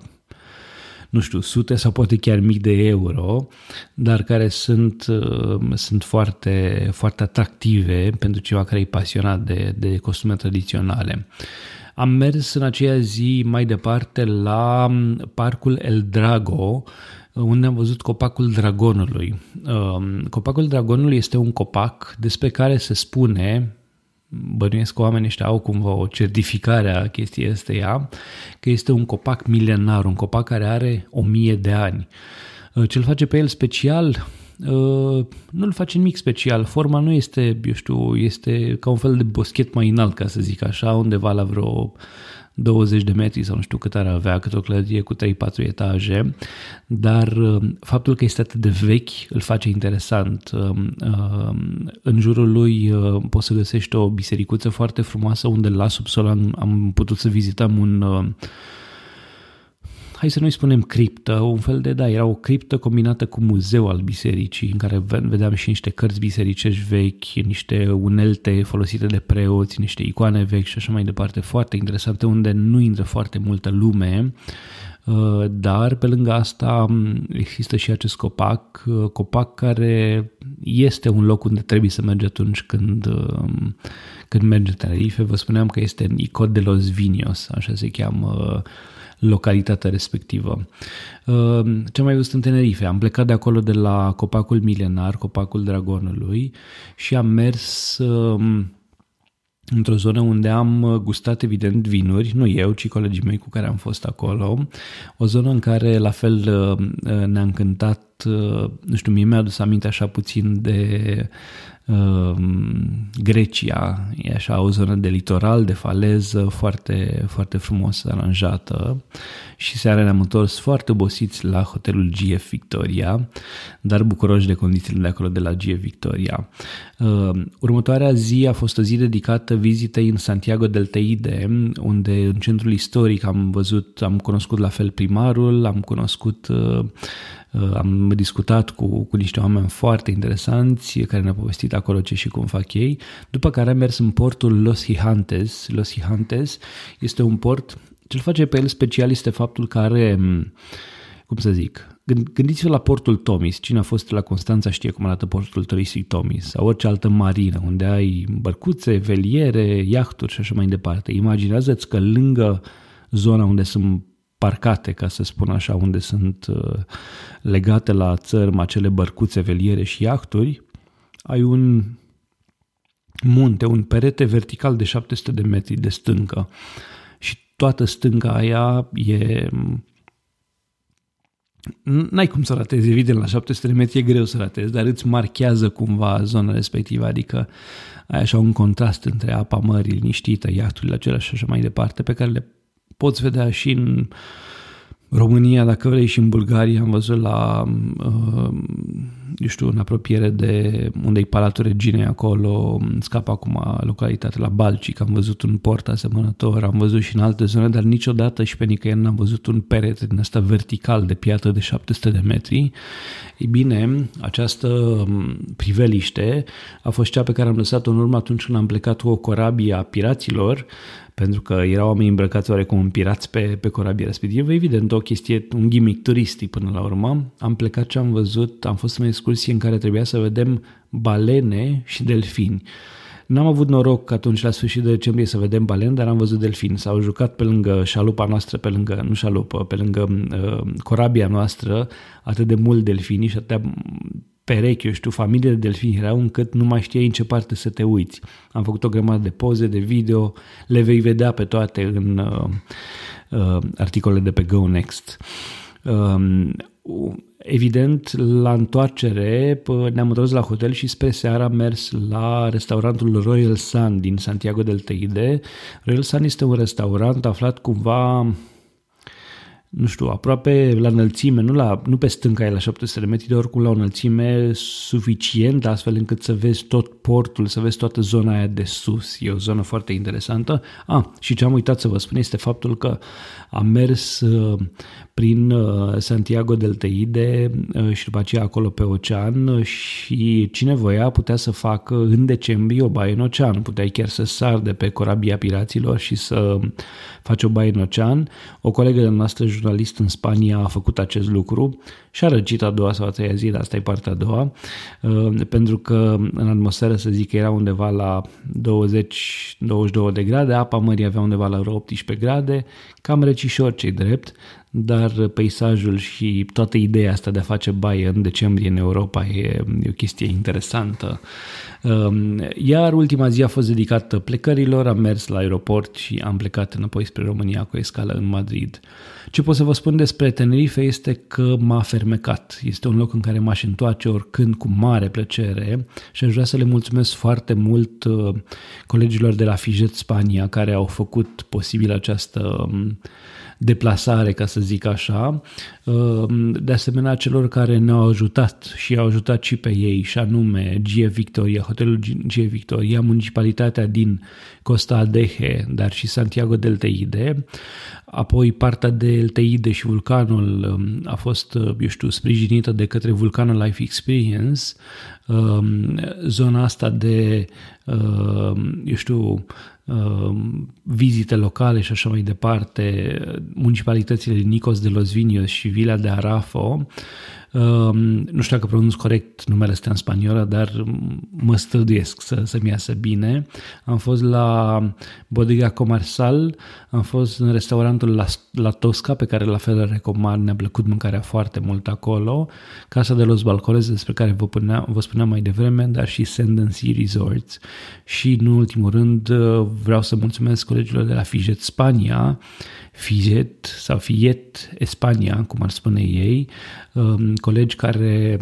nu știu, sute sau poate chiar mii de euro, dar care sunt, uh, sunt foarte, foarte atractive pentru cineva care e pasionat de, de costume tradiționale. Am mers în aceea zi mai departe la parcul El Drago, unde am văzut copacul dragonului. Um, copacul dragonului este un copac despre care se spune, bănuiesc că oamenii ăștia au cumva o certificare a chestiei ăsteia, că este un copac milenar, un copac care are o mie de ani. Uh, ce îl face pe el special? Uh, nu îl face nimic special. Forma nu este, eu știu, este ca un fel de boschet mai înalt, ca să zic așa, undeva la vreo 20 de metri sau nu știu cât ar avea, cât o clădire cu 3-4 etaje, dar uh, faptul că este atât de vechi îl face interesant. Uh, uh, în jurul lui poți să găsești o bisericuță foarte frumoasă unde la subsol am, am putut să vizităm un hai să nu-i spunem criptă, un fel de, da, era o criptă combinată cu muzeu al bisericii, în care vedeam și niște cărți bisericești vechi, niște unelte folosite de preoți, niște icoane vechi și așa mai departe, foarte interesante, unde nu intră foarte multă lume, uh, dar pe lângă asta există și acest copac, uh, copac care este un loc unde trebuie să mergi atunci când, uh, când mergi în Tenerife. Vă spuneam că este în Icod de los Vinos, așa se cheamă localitatea respectivă. Uh, ce am mai văzut în Tenerife? Am plecat de acolo de la copacul milenar, copacul dragonului și am mers um, într-o zonă unde am gustat evident vinuri, nu eu, ci colegii mei cu care am fost acolo, o zonă în care la fel uh, ne-a încântat, uh, nu știu, mie mi-a adus aminte așa puțin de Ehm, Grecia e așa o zonă de litoral, de faleză, foarte, foarte frumos aranjată și seara ne-am întors foarte obosiți la hotelul GF Victoria, dar bucuroși de condițiile de acolo de la GF Victoria. Ehm, următoarea zi a fost o zi dedicată vizitei în Santiago del Teide, unde în centrul istoric am văzut, am cunoscut la fel primarul, am cunoscut Uh, am discutat cu, cu niște oameni foarte interesanți care ne-au povestit acolo ce și cum fac ei, după care am mers în portul Los Gigantes. Los Gigantes este un port, ce-l face pe el special este faptul că are, cum să zic, Gândiți-vă la portul Tomis. Cine a fost la Constanța știe cum arată portul turistic Tomis sau orice altă marină unde ai bărcuțe, veliere, iahturi și așa mai departe. Imaginează-ți că lângă zona unde sunt parcate, ca să spun așa, unde sunt uh, legate la țărm acele bărcuțe, veliere și iahturi, ai un munte, un perete vertical de 700 de metri de stâncă. Și toată stânca aia e N-ai cum să ratezi, evident, la 700 de metri e greu să ratezi, dar îți marchează cumva zona respectivă, adică ai așa un contrast între apa mării liniștită, iahturile acelea și așa mai departe, pe care le poți vedea și în România, dacă vrei, și în Bulgaria. Am văzut la uh, eu știu, în apropiere de unde e Palatul Reginei acolo, scap acum localitatea la Balcic, am văzut un port asemănător, am văzut și în alte zone, dar niciodată și pe nicăieri n-am văzut un perete din asta vertical de piatră de 700 de metri. Ei bine, această priveliște a fost cea pe care am lăsat-o în urmă atunci când am plecat cu o corabie a piraților, pentru că erau oameni îmbrăcați oarecum în pirați pe, pe corabia respectivă, evident o chestie, un gimmick turistic până la urmă. Am plecat și am văzut, am fost în excursie în care trebuia să vedem balene și delfini. N-am avut noroc atunci la sfârșit de decembrie să vedem balene, dar am văzut delfini. S-au jucat pe lângă șalupa noastră, pe lângă, nu șalupă, pe lângă uh, corabia noastră, atât de mult delfini și atâtea perechi, eu știu, familie de delfini erau încât nu mai știai în ce parte să te uiți. Am făcut o grămadă de poze, de video, le vei vedea pe toate în uh, uh, articole de pe Go Next. Uh, Evident, la întoarcere ne-am întors la hotel și spre seara am mers la restaurantul Royal Sun din Santiago del Teide. Royal Sun este un restaurant aflat cumva nu știu, aproape la înălțime, nu, la, nu pe stânca e la 700 de metri, dar oricum la o înălțime suficient, astfel încât să vezi tot portul, să vezi toată zona aia de sus. E o zonă foarte interesantă. Ah, și ce am uitat să vă spun este faptul că am mers uh, prin uh, Santiago del Teide uh, și după aceea acolo pe ocean și cine voia putea să facă în decembrie o baie în ocean. Puteai chiar să sar de pe corabia piraților și să faci o baie în ocean. O colegă de noastră jurnalist în Spania a făcut acest lucru și a răcit a doua sau a treia zi, dar asta e partea a doua, pentru că în atmosferă să zic că era undeva la 20-22 de grade, apa mării avea undeva la 18 grade, cam recișor cei drept, dar peisajul și toată ideea asta de a face baie în decembrie în Europa e, e o chestie interesantă. Um, iar ultima zi a fost dedicată plecărilor, am mers la aeroport și am plecat înapoi spre România cu escală în Madrid. Ce pot să vă spun despre Tenerife este că m-a fermecat. Este un loc în care m-aș întoarce oricând cu mare plăcere și aș vrea să le mulțumesc foarte mult uh, colegilor de la Fijet Spania care au făcut posibil această um, deplasare, ca să zic așa, uh, de asemenea celor care ne-au ajutat și au ajutat și pe ei, și anume GE Victoria, hotelul GE Victoria, municipalitatea din Costa Adeje, dar și Santiago del Teide, apoi partea de Teide și vulcanul um, a fost, uh, eu știu, sprijinită de către Vulcanul Life Experience, um, zona asta de, eu știu, Um, vizite locale și așa mai departe, municipalitățile din Nicos de los Viños și Vila de Arafo Um, nu știu dacă pronunț corect numele ăsta în spaniolă, dar mă străduiesc să, să-mi iasă bine. Am fost la Bodega Comercial, am fost în restaurantul La, la Tosca, pe care la fel îl recomand, ne-a plăcut mâncarea foarte mult acolo, Casa de los Balcones, despre care vă, punea, vă spuneam mai devreme, dar și Sand Sea Resorts. Și, în ultimul rând, vreau să mulțumesc colegilor de la Fijet Spania, Fijet sau Fiet Spania, cum ar spune ei, um, colegi care,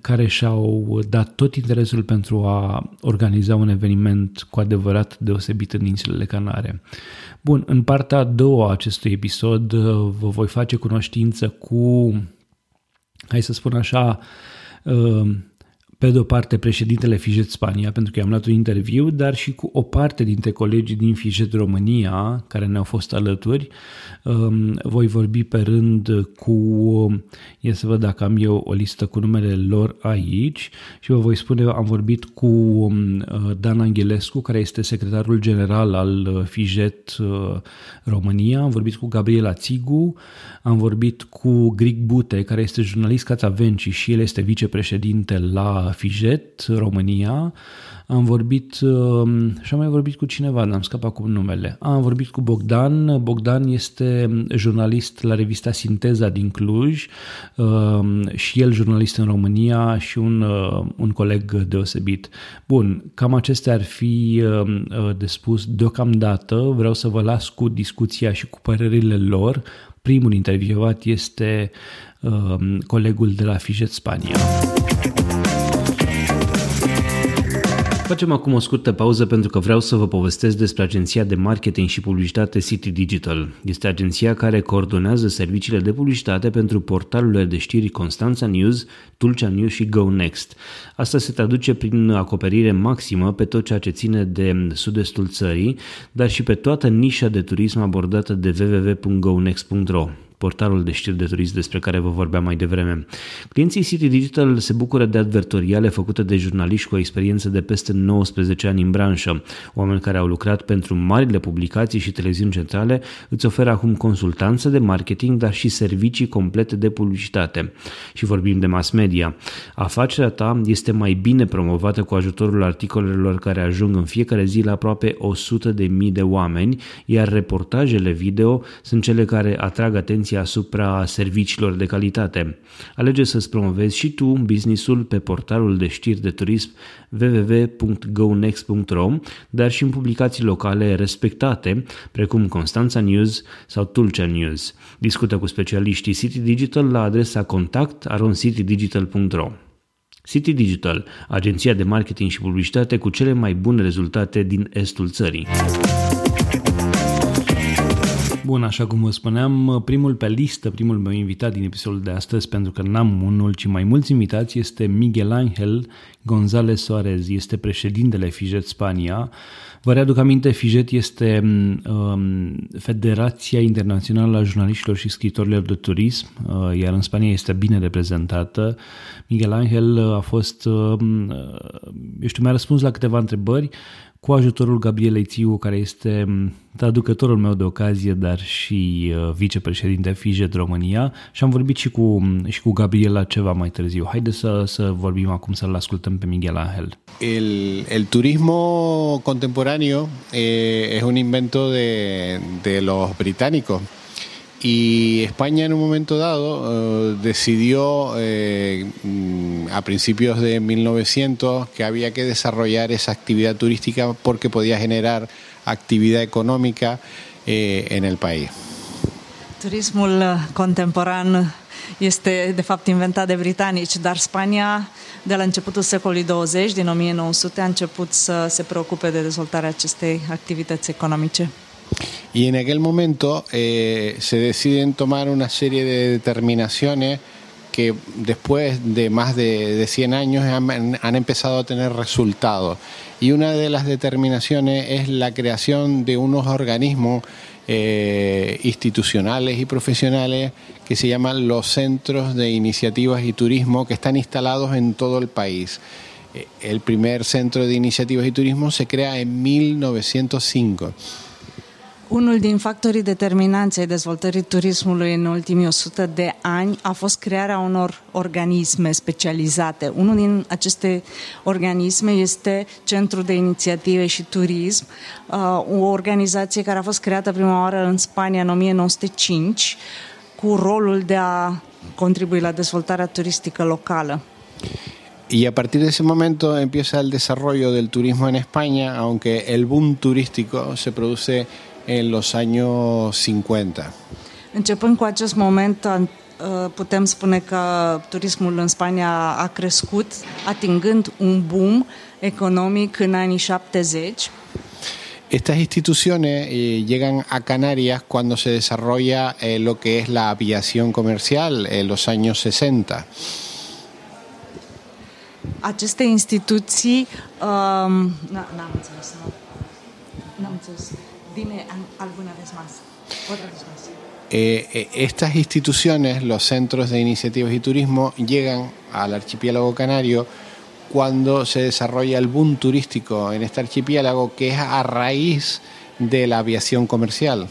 care și-au dat tot interesul pentru a organiza un eveniment cu adevărat deosebit în insulele Canare. Bun, în partea a doua a acestui episod uh, vă voi face cunoștință cu, hai să spun așa, uh, pe de o parte președintele Fijet Spania, pentru că i-am luat un interviu, dar și cu o parte dintre colegii din Fijet România, care ne-au fost alături. Um, voi vorbi pe rând cu, e să văd dacă am eu o listă cu numele lor aici și vă voi spune, am vorbit cu um, Dan Angelescu, care este secretarul general al Fijet uh, România, am vorbit cu Gabriela Țigu, am vorbit cu Grig Bute, care este jurnalist Cațavenci și el este vicepreședinte la Fijet, România, am vorbit um, și am mai vorbit cu cineva, n-am scăpat cu numele. Am vorbit cu Bogdan. Bogdan este jurnalist la revista Sinteza din Cluj um, și el jurnalist în România și un, uh, un coleg deosebit. Bun, cam acestea ar fi um, uh, de spus deocamdată. Vreau să vă las cu discuția și cu părerile lor. Primul intervievat este colegul de la Fijet Spania. Facem acum o scurtă pauză pentru că vreau să vă povestesc despre agenția de marketing și publicitate City Digital. Este agenția care coordonează serviciile de publicitate pentru portalurile de știri Constanța News, Tulcea News și Go Next. Asta se traduce prin acoperire maximă pe tot ceea ce ține de sud-estul țării, dar și pe toată nișa de turism abordată de www.gonext.ro portalul de știri de turism despre care vă vorbeam mai devreme. Clienții City Digital se bucură de advertoriale făcute de jurnaliști cu o experiență de peste 19 ani în branșă. Oameni care au lucrat pentru marile publicații și televiziuni centrale îți oferă acum consultanță de marketing, dar și servicii complete de publicitate. Și vorbim de mass media. Afacerea ta este mai bine promovată cu ajutorul articolelor care ajung în fiecare zi la aproape 100 de mii de oameni, iar reportajele video sunt cele care atrag atenția atenția asupra serviciilor de calitate. Alege să-ți promovezi și tu businessul pe portalul de știri de turism www.gonext.ro, dar și în publicații locale respectate, precum Constanța News sau Tulcea News. Discută cu specialiștii City Digital la adresa contact.citydigital.ro City Digital, agenția de marketing și publicitate cu cele mai bune rezultate din estul țării. Bun, așa cum vă spuneam, primul pe listă, primul meu invitat din episodul de astăzi, pentru că n-am unul, ci mai mulți invitați, este Miguel Angel González Soares, este președintele Fijet Spania. Vă readuc aminte, Fijet este um, Federația Internațională a Jurnaliștilor și Scritorilor de Turism, uh, iar în Spania este bine reprezentată. Miguel Angel a fost, um, uh, eu știu, mi-a răspuns la câteva întrebări, cu ajutorul Gabrielei Țiu, care este traducătorul meu de ocazie, dar și uh, vicepreședinte Fijet România și am vorbit și cu, și cu Gabriela ceva mai târziu. Haideți să, să vorbim acum, să-l ascultăm pe Miguel Ángel. El, el turismo contemporáneo eh, es un invento de, de los británicos. Y España en un momento dado eh, decidió eh, a principios de 1900 que había que desarrollar esa actividad turística porque podía generar actividad económica eh, en el país. Turismul contemporan este de fapt inventat de britanici, dar Spania de la începutul secolului 20, din 1900, a început să se preocupe de dezvoltarea acestei activități economice. Y en aquel momento eh, se deciden tomar una serie de determinaciones que después de más de, 100 años han, empezado a tener resultados. Y una de las determinaciones es la creación de unos organismos eh, institucionales y profesionales que se llaman los Centros de Iniciativas y Turismo que están instalados en todo el país. Eh, el primer centro de iniciativas y turismo se crea en 1905. Unul din factorii determinanți ai dezvoltării turismului în ultimii 100 de ani a fost crearea unor organisme specializate. Unul din aceste organisme este Centrul de Inițiative și Turism, uh, o organizație care a fost creată prima oară în Spania în 1905 cu rolul de a contribui la dezvoltarea turistică locală. Y a partir de ese momento empieza el desarrollo del turismo en España, aunque el boom turístico se produce en los años 50. Începând cu acest moment, putem spune că turismul în Spania a crescut, atingând un boom económico în anii 70. Estas instituciones eh, llegan a Canarias cuando se desarrolla eh, lo que es la aviación comercial en los años 60. Aceste instituții, um, n-am înțeles, n-am înțeles. Dime alguna vez más. Otra vez más. Eh, eh, estas instituciones, los centros de iniciativas y turismo, llegan al archipiélago canario cuando se desarrolla el boom turístico en este archipiélago, que es a raíz de la aviación comercial.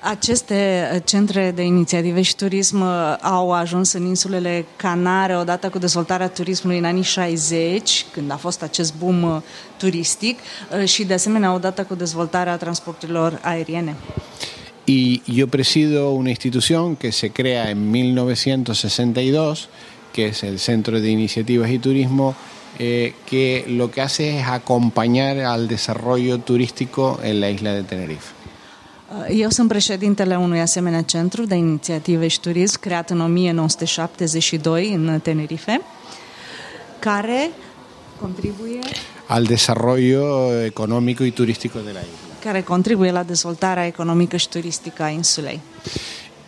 Aceste uh, centre de inițiative și turism uh, au ajuns în insulele Canare odată cu dezvoltarea turismului în anii 60, când a fost acest boom uh, turistic și de asemenea odată cu dezvoltarea transporturilor aeriene. Y yo presido una institución que se crea en 1962, que es el Centro de Iniciativas y Turismo, eh, que lo que hace es acompañar al desarrollo turístico en la isla de Tenerife. Eu sunt președintele unui asemenea centru de inițiative și turism creat în 1972 în Tenerife, care contribuie al desarrollo económico y turístico de la isla. Care contribuie la dezvoltarea economică și turistică a insulei.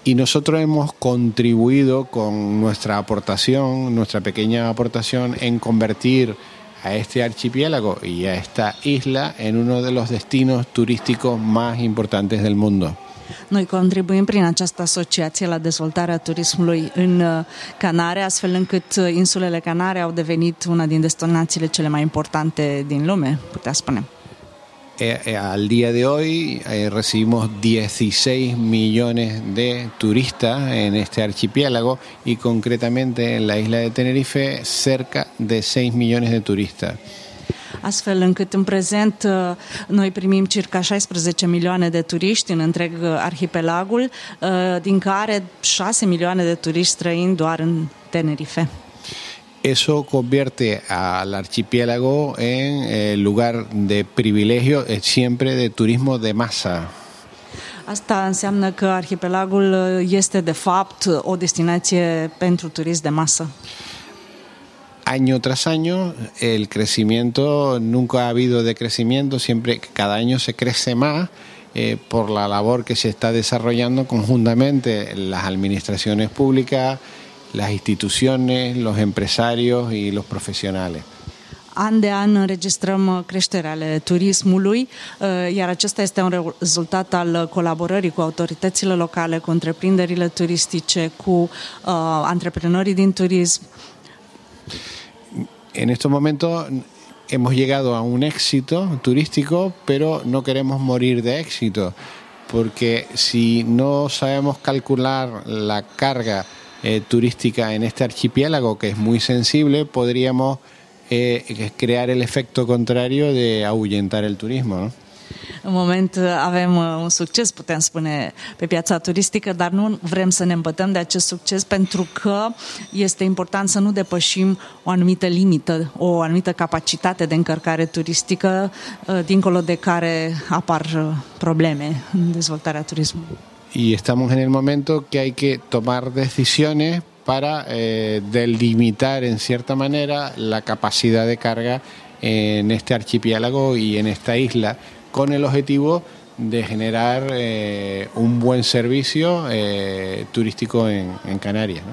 Y nosotros hemos contribuido con nuestra aportación, nuestra pequeña aportación en convertir a este archipiélago y a esta isla en uno de los destinos turísticos más importantes del mundo. Noi contribuim prin această asociație la dezvoltarea turismului în uh, Canare, astfel încât uh, insulele Canare au devenit una din destinațiile cele mai importante din lume, putea spune. Eh, eh, al día de hoy eh, recibimos 16 millones de turistas en este archipiélago y concretamente en la isla de Tenerife cerca de 6 millones de turistas. astfel încât în prezent uh, noi primim circa 16 milioane de turiști în întreg uh, arhipelagul, din care 6 milioane de turiști străini doar în Tenerife. Eso convierte al archipiélago en el eh, lugar de privilegio eh, siempre de turismo de masa. Asta înseamnă că arhipelagul uh, este de fapt o destinație pentru turism de masă. Año tras año el crecimiento nunca ha habido decrecimiento, siempre cada año se crece más eh, por la labor que se está desarrollando conjuntamente las administraciones públicas, las instituciones, los empresarios y los profesionales. An de an înregistrăm creșterea ale turismului, uh, iar acesta este un rezultat al colaborării cu autoritățile locale, cu întreprinderile turistice, cu uh, antreprenorii din turism. En estos momentos hemos llegado a un éxito turístico, pero no queremos morir de éxito, porque si no sabemos calcular la carga eh, turística en este archipiélago que es muy sensible, podríamos eh, crear el efecto contrario de ahuyentar el turismo. ¿no? În moment avem un succes, putem spune, pe piața turistică, dar nu vrem să ne îmbătăm de acest succes pentru că este important să nu depășim o anumită limită, o anumită capacitate de încărcare turistică, dincolo de care apar probleme în dezvoltarea turismului. Y estamos en el momento que hay que tomar decisiones para eh, delimitar en cierta manera la capacidad de carga en este archipiélago y en esta isla con el objetivo de generar eh, un buen servicio eh, turístico en, Canarias.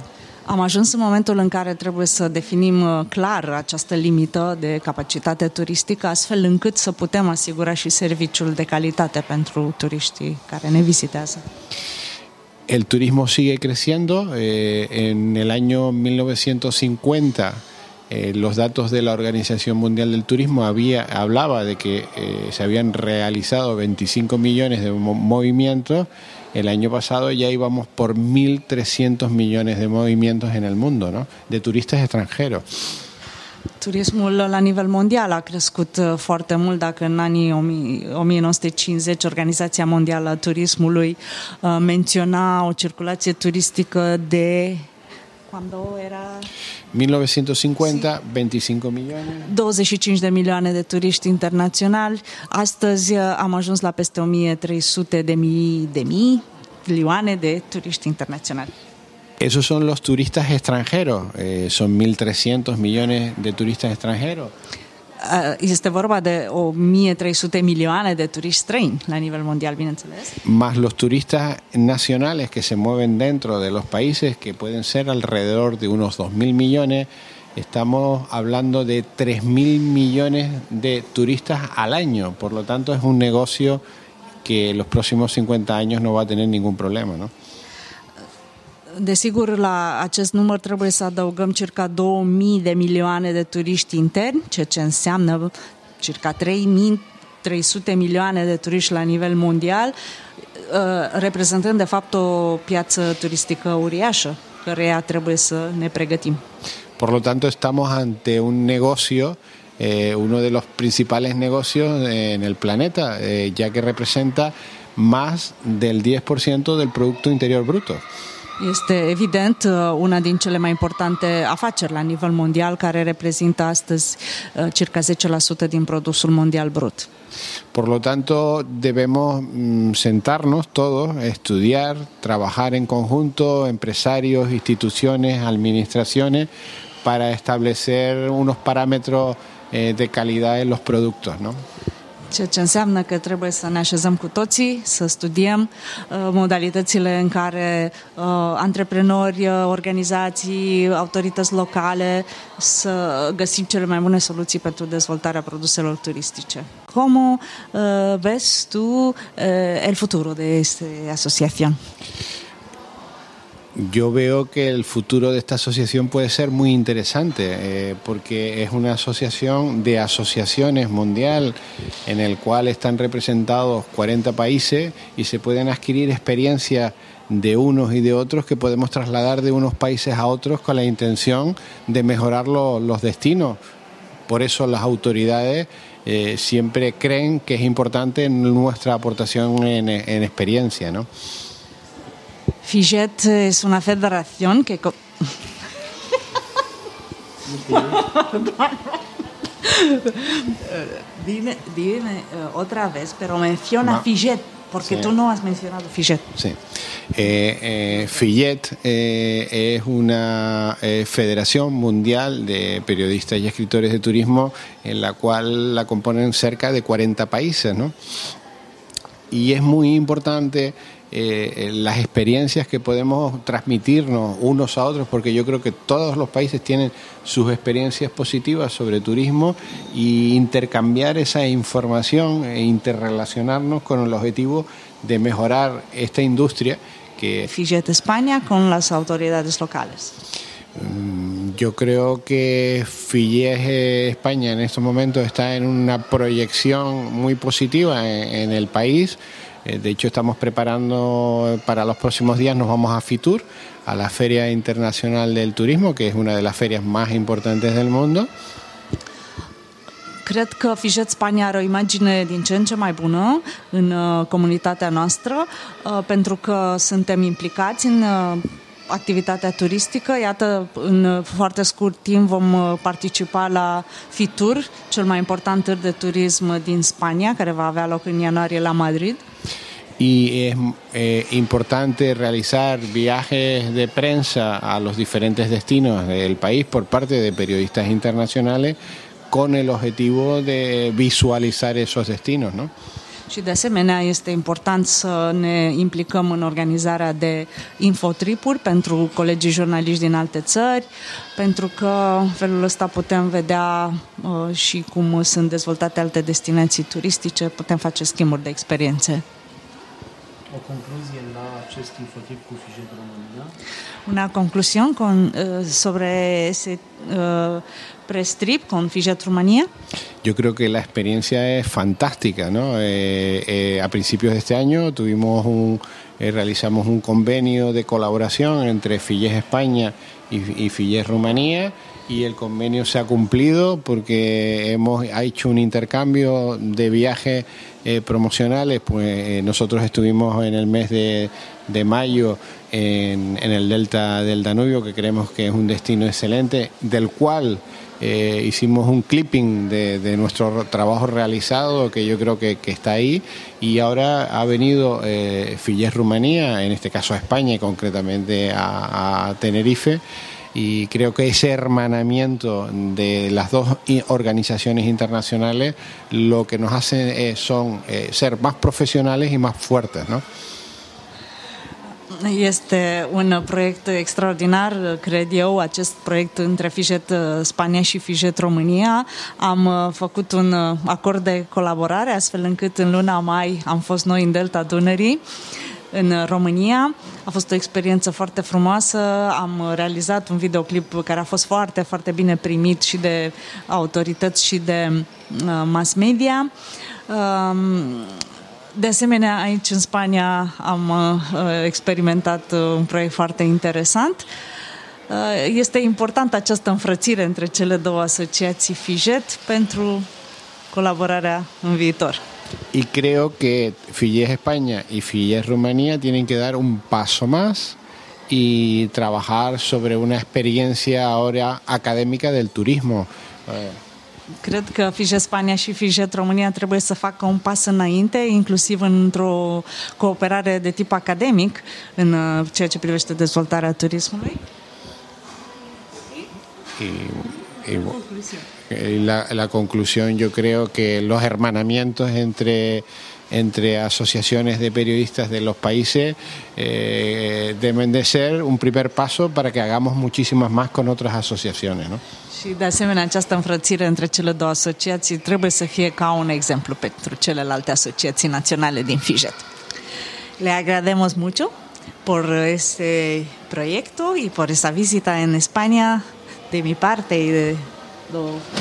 Am ajuns în momentul în care trebuie să definim uh, clar această limită de capacitate turistică, astfel încât să putem asigura și serviciul de calitate pentru turiștii care ne vizitează. El turismo sigue creciendo. Eh, en el año 1950 eh, los datos de la Organización Mundial del Turismo había, hablaba de que eh, se habían realizado 25 millones de movimientos El año pasado ya íbamos por 1.300 millones de movimientos en el mundo, ¿no? De turistas extranjeros. Turismul la nivel mondial a crescut uh, foarte mult, dacă în anii 1950 Organizația Mondială a Turismului uh, menționa o circulație turistică de Cuando era 1950, 25 milioane. 25 de milioane de turiști internaționali. Astăzi am ajuns la peste 1300 de mii de mii milioane de turiști internaționali. Esos son los turistas extranjeros, eh, son 1.300 millones de turistas extranjeros. Uh, este vorba de 1300 milioane de turiști străini la nivel mondial, bineînțeles. Más los turistas nacionales que se mueven dentro de los países, que pueden ser alrededor de unos 2.000 millones, estamos hablando de 3.000 millones de turistas al año. Por lo tanto, es un negocio que los próximos 50 años no va a tener ningún problema, ¿no? Desigur, la acest număr trebuie să adăugăm circa 2000 de milioane de turiști interni, ceea ce înseamnă circa 3300 milioane de turiști la nivel mondial. reprezentând de fapt o piață turistică uriașă, căreia trebuie să ne pregătim. Por lo tanto, estamos ante un negocio eh, uno de los principales negocios en el planeta, eh, ya que representa más del 10% del Producto Interior Bruto. Este evident uh, una din cele mai importante afaceri la nivel mondial care reprezintă astăzi uh, circa 10% din produsul mondial brut. Por lo tanto, debemos mm, sentarnos todos, estudiar, trabajar en conjunto, empresarios, instituciones, administraciones, para establecer unos parámetros eh, de calidad en los productos, ¿no? Ceea ce înseamnă că trebuie să ne așezăm cu toții, să studiem uh, modalitățile în care uh, antreprenori, uh, organizații, autorități locale să găsim cele mai bune soluții pentru dezvoltarea produselor turistice. Cum uh, vezi tu uh, el futuro de esta asociación? Yo veo que el futuro de esta asociación puede ser muy interesante eh, porque es una asociación de asociaciones mundial en el cual están representados 40 países y se pueden adquirir experiencias de unos y de otros que podemos trasladar de unos países a otros con la intención de mejorar lo, los destinos. Por eso las autoridades eh, siempre creen que es importante nuestra aportación en, en experiencia, ¿no? FIGET es una federación que... <laughs> dime, dime uh, otra vez, pero menciona no. FIGET, porque sí. tú no has mencionado FIGET. Sí. Eh, eh, FIGET eh, es una eh, federación mundial de periodistas y escritores de turismo en la cual la componen cerca de 40 países, ¿no? Y es muy importante eh, las experiencias que podemos transmitirnos unos a otros, porque yo creo que todos los países tienen sus experiencias positivas sobre turismo y intercambiar esa información e interrelacionarnos con el objetivo de mejorar esta industria que... Figet España con las autoridades locales. Mm, yo creo que Filles España en estos momentos está en una proyección muy positiva en, en el país. Eh, de hecho, estamos preparando para los próximos días, nos vamos a FITUR, a la Feria Internacional del Turismo, que es una de las ferias más importantes del mundo. Cred că Fijet Spania are o imagine din ce în ce mai bună în uh, comunitatea noastră, uh, pentru că suntem implicați în uh, activitatea turistică. Iată, în foarte scurt timp vom participa la FITUR, cel mai important târg de turism din Spania, care va avea loc în ianuarie la Madrid. y es eh, importante realizar viajes de prensa a los diferentes destinos del país por parte de periodistas internacionales con el objetivo de visualizar esos destinos, ¿no? Și de asemenea este important să ne implicăm în organizarea de infotripuri pentru colegii jurnaliști din alte țări, pentru că în felul ăsta putem vedea uh, și cum sunt dezvoltate alte destinații turistice, putem face schimburi de experiențe. O concluzie la acest infotrip cu Fijet România? Una conclusión con, uh, sobre ese uh, press-trip con Fijet Romania? Yo creo que la experiencia es fantástica, ¿no? Eh, eh, a principios de este año tuvimos un, eh, realizamos un convenio de colaboración entre Filles España y, y Filles Rumanía y el convenio se ha cumplido porque hemos hecho un intercambio de viajes eh, promocionales. Pues eh, nosotros estuvimos en el mes de, mayo en, el delta del Danubio, que creemos que es un destino excelente, del cual eh, hicimos un clipping de, nuestro trabajo realizado, que yo creo que, está ahí, y ahora ha venido Filles Rumanía, en este caso a España y concretamente a Tenerife y creo que ese hermanamiento de las dos organizaciones internacionales lo que nos hace es, son eh, ser más profesionales y más fuertes, ¿no? Este un proiect extraordinar, cred eu, acest proiect între Fijet Spania și Fijet România. Am făcut un acord de colaborare, astfel încât în luna mai am fost noi în Delta Dunării în România. A fost o experiență foarte frumoasă. Am realizat un videoclip care a fost foarte, foarte bine primit și de autorități și de uh, mass media. Um, De asemenea, aici în Spania am experimentat un proiect foarte interesant. Este importantă această înfrățire între cele două asociații FIJET pentru colaborarea în viitor. Y creo que FIES España y FIES Rumanía tienen que dar un paso más y trabajar sobre una experiencia ahora académica del turismo. Cred că FIJET Spania și FIJET România trebuie să facă un pas înainte, inclusiv într-o cooperare de tip academic în uh, ceea ce privește dezvoltarea turismului. Y, y, la, la conclusión yo creo que los hermanamientos entre entre asociaciones de periodistas de los países eh, deben de ser un primer paso para que hagamos muchísimas más con otras asociaciones. ¿no? Și de asemenea această înfrățire între cele două asociații trebuie să fie ca un exemplu pentru celelalte asociații naționale din FIJET. Le agradecemos mucho por este proyecto y por esta visita en España de mi parte y de,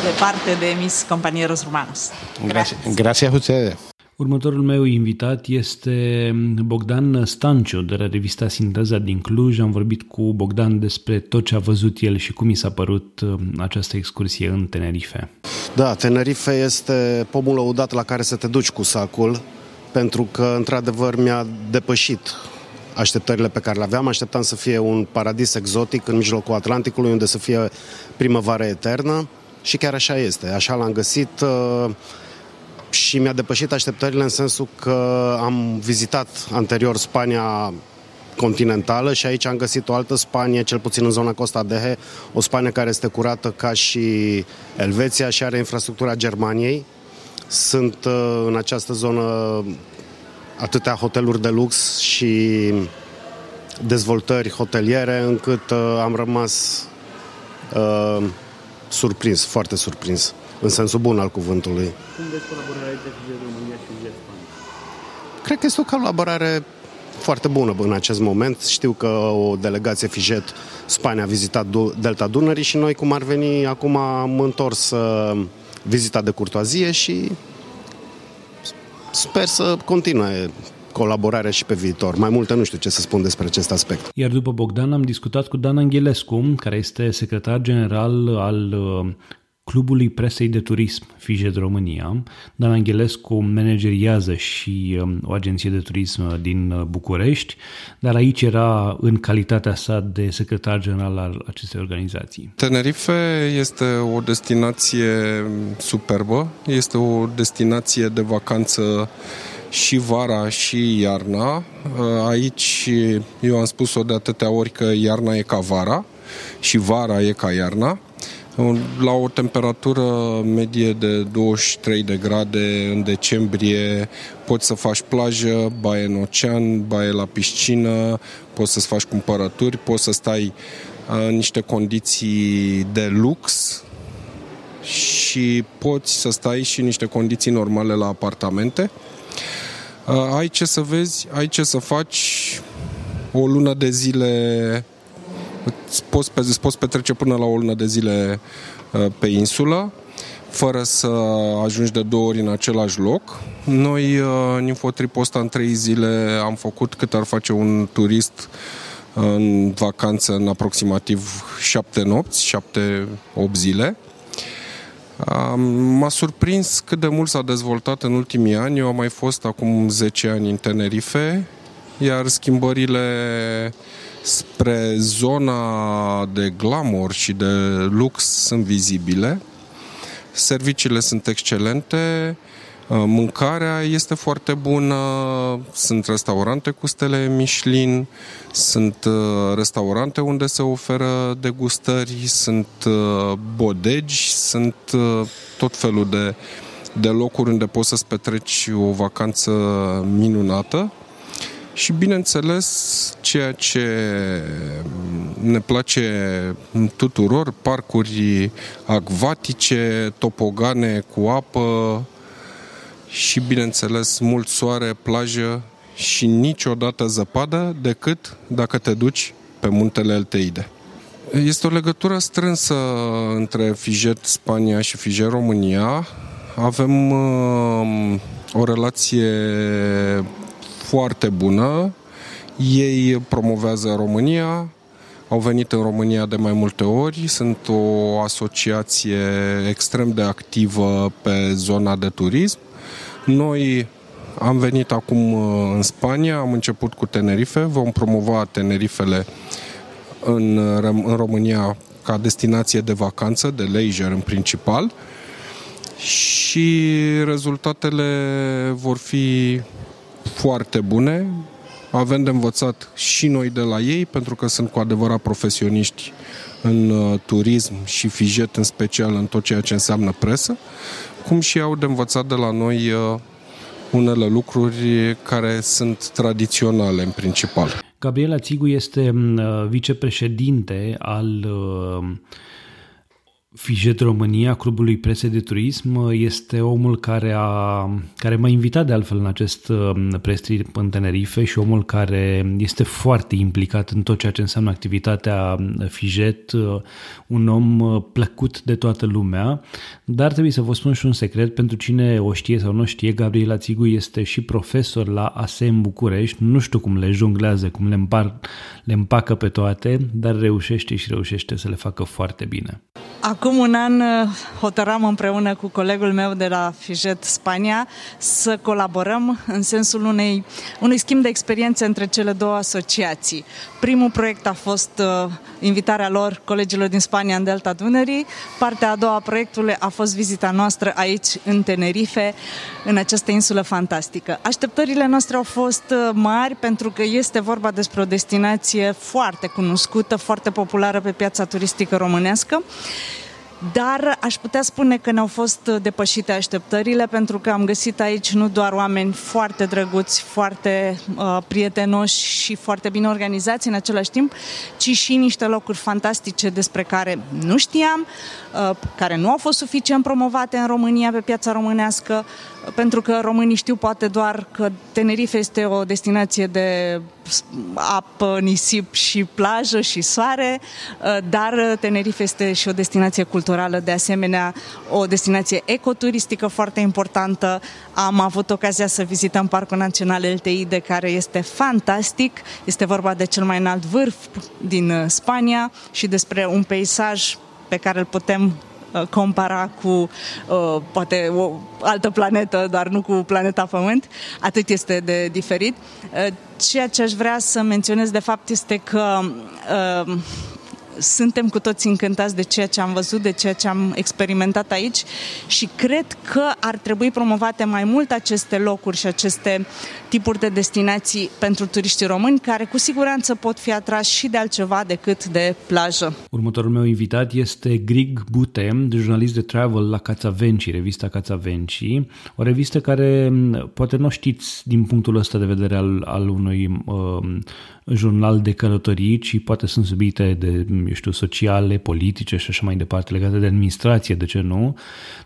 de parte de mis compañeros rumanos. Gracias, gracias a ustedes. Următorul meu invitat este Bogdan Stanciu de la revista Sinteza din Cluj. Am vorbit cu Bogdan despre tot ce a văzut el și cum i s-a părut uh, această excursie în Tenerife. Da, Tenerife este pomul lăudat la care să te duci cu sacul, pentru că, într-adevăr, mi-a depășit așteptările pe care le aveam. Așteptam să fie un paradis exotic în mijlocul Atlanticului, unde să fie primăvară eternă și chiar așa este. Așa l-am găsit. Uh, și mi-a depășit așteptările în sensul că am vizitat anterior Spania continentală și aici am găsit o altă Spanie, cel puțin în zona Costa Dehe, o Spanie care este curată ca și Elveția și are infrastructura Germaniei. Sunt uh, în această zonă atâtea hoteluri de lux și dezvoltări hoteliere încât uh, am rămas uh, surprins, foarte surprins în sensul bun al cuvântului. Cum vezi colaborarea între România și Spania? Cred că este o colaborare foarte bună în acest moment. Știu că o delegație Fijet Spania a vizitat Delta Dunării și noi, cum ar veni, acum am întors uh, vizita de curtoazie și sper să continue colaborarea și pe viitor. Mai multe nu știu ce să spun despre acest aspect. Iar după Bogdan am discutat cu Dan Anghelescu, care este secretar general al uh, Clubului Presei de Turism Fijet România. Dan Anghelescu manageriază și um, o agenție de turism din uh, București, dar aici era în calitatea sa de secretar general al acestei organizații. Tenerife este o destinație superbă, este o destinație de vacanță și vara și iarna. Uh, aici eu am spus-o de atâtea ori că iarna e ca vara și vara e ca iarna la o temperatură medie de 23 de grade în decembrie poți să faci plajă, baie în ocean, baie la piscină, poți să-ți faci cumpărături, poți să stai în niște condiții de lux și poți să stai și în niște condiții normale la apartamente. Ai ce să vezi, ai ce să faci o lună de zile îți poți, îți poți petrece până la o lună de zile uh, pe insulă, fără să ajungi de două ori în același loc. Noi, uh, în Infotripul ăsta, în trei zile am făcut cât ar face un turist uh, în vacanță în aproximativ șapte nopți, șapte, opt zile. M-a surprins cât de mult s-a dezvoltat în ultimii ani. Eu am mai fost acum 10 ani în Tenerife, iar schimbările spre zona de glamour și de lux sunt vizibile. Serviciile sunt excelente, uh, mâncarea este foarte bună, sunt restaurante cu stele Michelin, sunt uh, restaurante unde se oferă degustări, sunt uh, bodegi, sunt tot felul de, de locuri unde poți să-ți petreci o vacanță minunată. Și bineînțeles, ceea ce ne place tuturor, parcuri acvatice, topogane cu apă și bineînțeles mult soare, plajă și niciodată zăpadă decât dacă te duci pe muntele Elteide. Este o legătură strânsă între Fijet Spania și Fijet România. Avem uh, o relație foarte bună. Ei promovează România, au venit în România de mai multe ori, sunt o asociație extrem de activă pe zona de turism. Noi am venit acum uh, în Spania, am început cu Tenerife, vom promova Tenerifele în, în România ca destinație de vacanță, de leisure în principal și rezultatele vor fi foarte bune. Avem de învățat și noi de la ei, pentru că sunt cu adevărat profesioniști în uh, turism și fijet în special în tot ceea ce înseamnă presă, cum și au de învățat de la noi uh, unele lucruri care sunt tradiționale în principal. Gabriela Țigu este uh, vicepreședinte al Fijet România, Clubului Prese de Turism, este omul care, a, care m-a invitat de altfel în acest um, press trip în Tenerife și omul care este foarte implicat în tot ceea ce înseamnă activitatea Fijet, uh, un om uh, plăcut de toată lumea, dar trebuie să vă spun și un secret, pentru cine o știe sau nu știe, Gabriela Țigu este și profesor la ASEM București, nu știu cum le jonglează, cum le, împar, le împacă pe toate, dar reușește și reușește să le facă foarte bine. Acum un an uh, hotărâm împreună cu colegul meu de la Fijet Spania să colaborăm în sensul unei, unui schimb de experiențe între cele două asociații. Primul proiect a fost uh, invitarea lor, colegilor din Spania, în Delta Dunării. Partea a doua a proiectului a fost vizita noastră aici, în Tenerife, în această insulă fantastică. Așteptările noastre au fost uh, mari pentru că este vorba despre o destinație foarte cunoscută, foarte populară pe piața turistică românească dar aș putea spune că ne-au fost depășite așteptările pentru că am găsit aici nu doar oameni foarte drăguți, foarte uh, prietenoși și foarte bine organizați în același timp, ci și niște locuri fantastice despre care nu știam, uh, care nu au fost suficient promovate în România, pe piața românească, pentru că românii știu poate doar că Tenerife este o destinație de apă, nisip și plajă și soare, uh, dar Tenerife este și o destinație culturală, de asemenea o destinație ecoturistică foarte importantă. Am avut ocazia să vizităm Parcul Național LTI, de care este fantastic. Este vorba de cel mai înalt vârf din uh, Spania și despre un peisaj pe care îl putem Uh, compara cu uh, poate o altă planetă, dar nu cu planeta Pământ, atât este de diferit. Uh, ceea ce aș vrea să menționez de fapt este că uh, suntem cu toți încântați de ceea ce am văzut, de ceea ce am experimentat aici și cred că ar trebui promovate mai mult aceste locuri și aceste tipuri de destinații pentru turiștii români, care cu siguranță pot fi atrași și de altceva decât de plajă. Următorul meu invitat este Grig Bute, jurnalist de travel la Cațavenci, revista Cațavenci, o revistă care poate nu știți din punctul ăsta de vedere al, al unui uh, jurnal de călătorii, ci poate sunt subiecte de, eu știu, sociale, politice și așa mai departe, legate de administrație, de ce nu,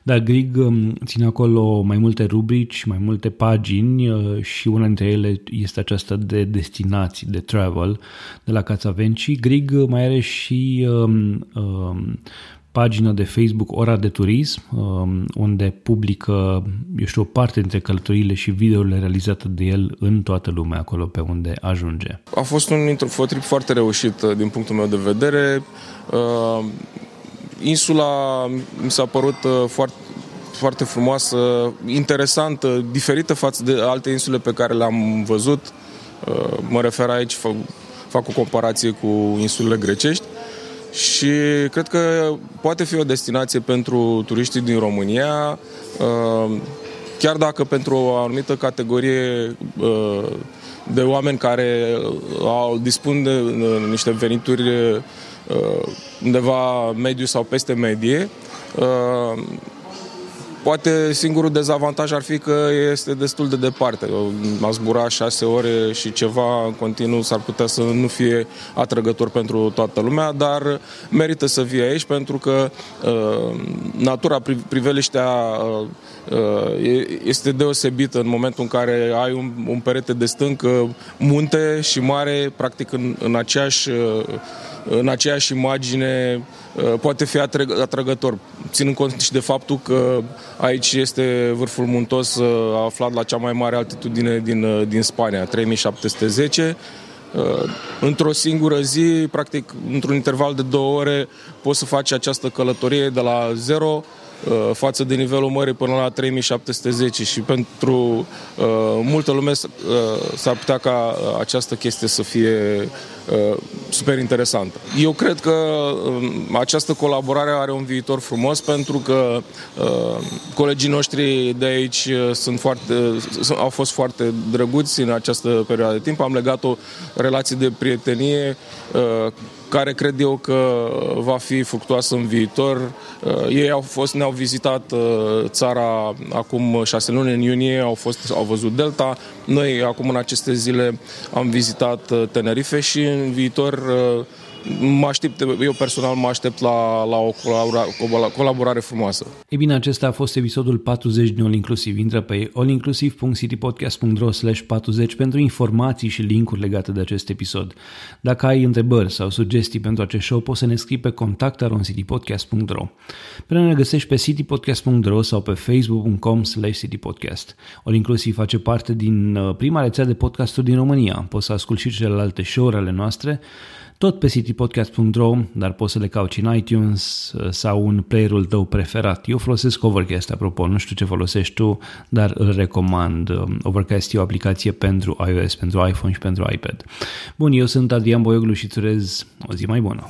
dar Grig um, ține acolo mai multe rubrici, mai multe pagini uh, și una dintre ele este aceasta de destinații, de travel, de la Cațavenci. Grig mai are și um, um, pagina de Facebook Ora de Turism, um, unde publică, eu știu, o parte dintre călătoriile și videourile realizate de el în toată lumea, acolo pe unde ajunge. A fost un infotrip foarte reușit uh, din punctul meu de vedere. Uh, insula mi s-a părut uh, foarte, foarte frumoasă, interesantă, diferită față de alte insule pe care le-am văzut. Mă refer aici, fac, fac o comparație cu insulele grecești și cred că poate fi o destinație pentru turiștii din România, uh, chiar dacă pentru o anumită categorie uh, de oameni care au dispun de uh, niște venituri undeva mediu sau peste medie, Poate singurul dezavantaj ar fi că este destul de departe. A zbura șase ore și ceva în continuu s-ar putea să nu fie atrăgător pentru toată lumea, dar merită să vii aici pentru că uh, natura, priveliștea uh, uh, este deosebită în momentul în care ai un, un perete de stâncă, munte și mare, practic în, în aceeași uh, în aceeași imagine poate fi atrăgător, ținând cont și de faptul că aici este vârful muntos aflat la cea mai mare altitudine din, din Spania, 3710, într-o singură zi, practic într-un interval de două ore, poți să faci această călătorie de la zero Uh, față de nivelul mării până la 3710 și pentru uh, multă lume uh, s-ar putea ca această chestie să fie uh, super interesantă. Eu cred că uh, această colaborare are un viitor frumos pentru că uh, colegii noștri de aici uh, sunt foarte, uh, au fost foarte drăguți în această perioadă de timp. Am legat o relație de prietenie uh, care cred eu că va fi fructuoasă în viitor. Uh, ei au fost, ne-au vizitat uh, țara acum șase luni, în iunie, au, fost, au văzut Delta. Noi acum în aceste zile am vizitat uh, Tenerife și în viitor mă aștept, eu personal mă aștept la, la o colaborare, colaborare frumoasă. E bine, acesta a fost episodul 40 din All Inclusiv. Intră pe allinclusiv.citypodcast.ro 40 pentru informații și linkuri legate de acest episod. Dacă ai întrebări sau sugestii pentru acest show, poți să ne scrii pe contactaroncitypodcast.ro Până ne găsești pe citypodcast.ro sau pe facebook.com slash citypodcast. All Inclusiv face parte din uh, prima rețea de podcasturi din România. Poți să asculti și celelalte show-uri ale noastre tot pe citypodcast.ro, dar poți să le cauți în iTunes uh, sau în playerul tău preferat. Eu folosesc Overcast, apropo, nu știu ce folosești tu, dar îl recomand. Um, Overcast e o aplicație pentru iOS, pentru iPhone și pentru iPad. Bun, eu sunt Adrian Boioglu și îți urez o zi mai bună.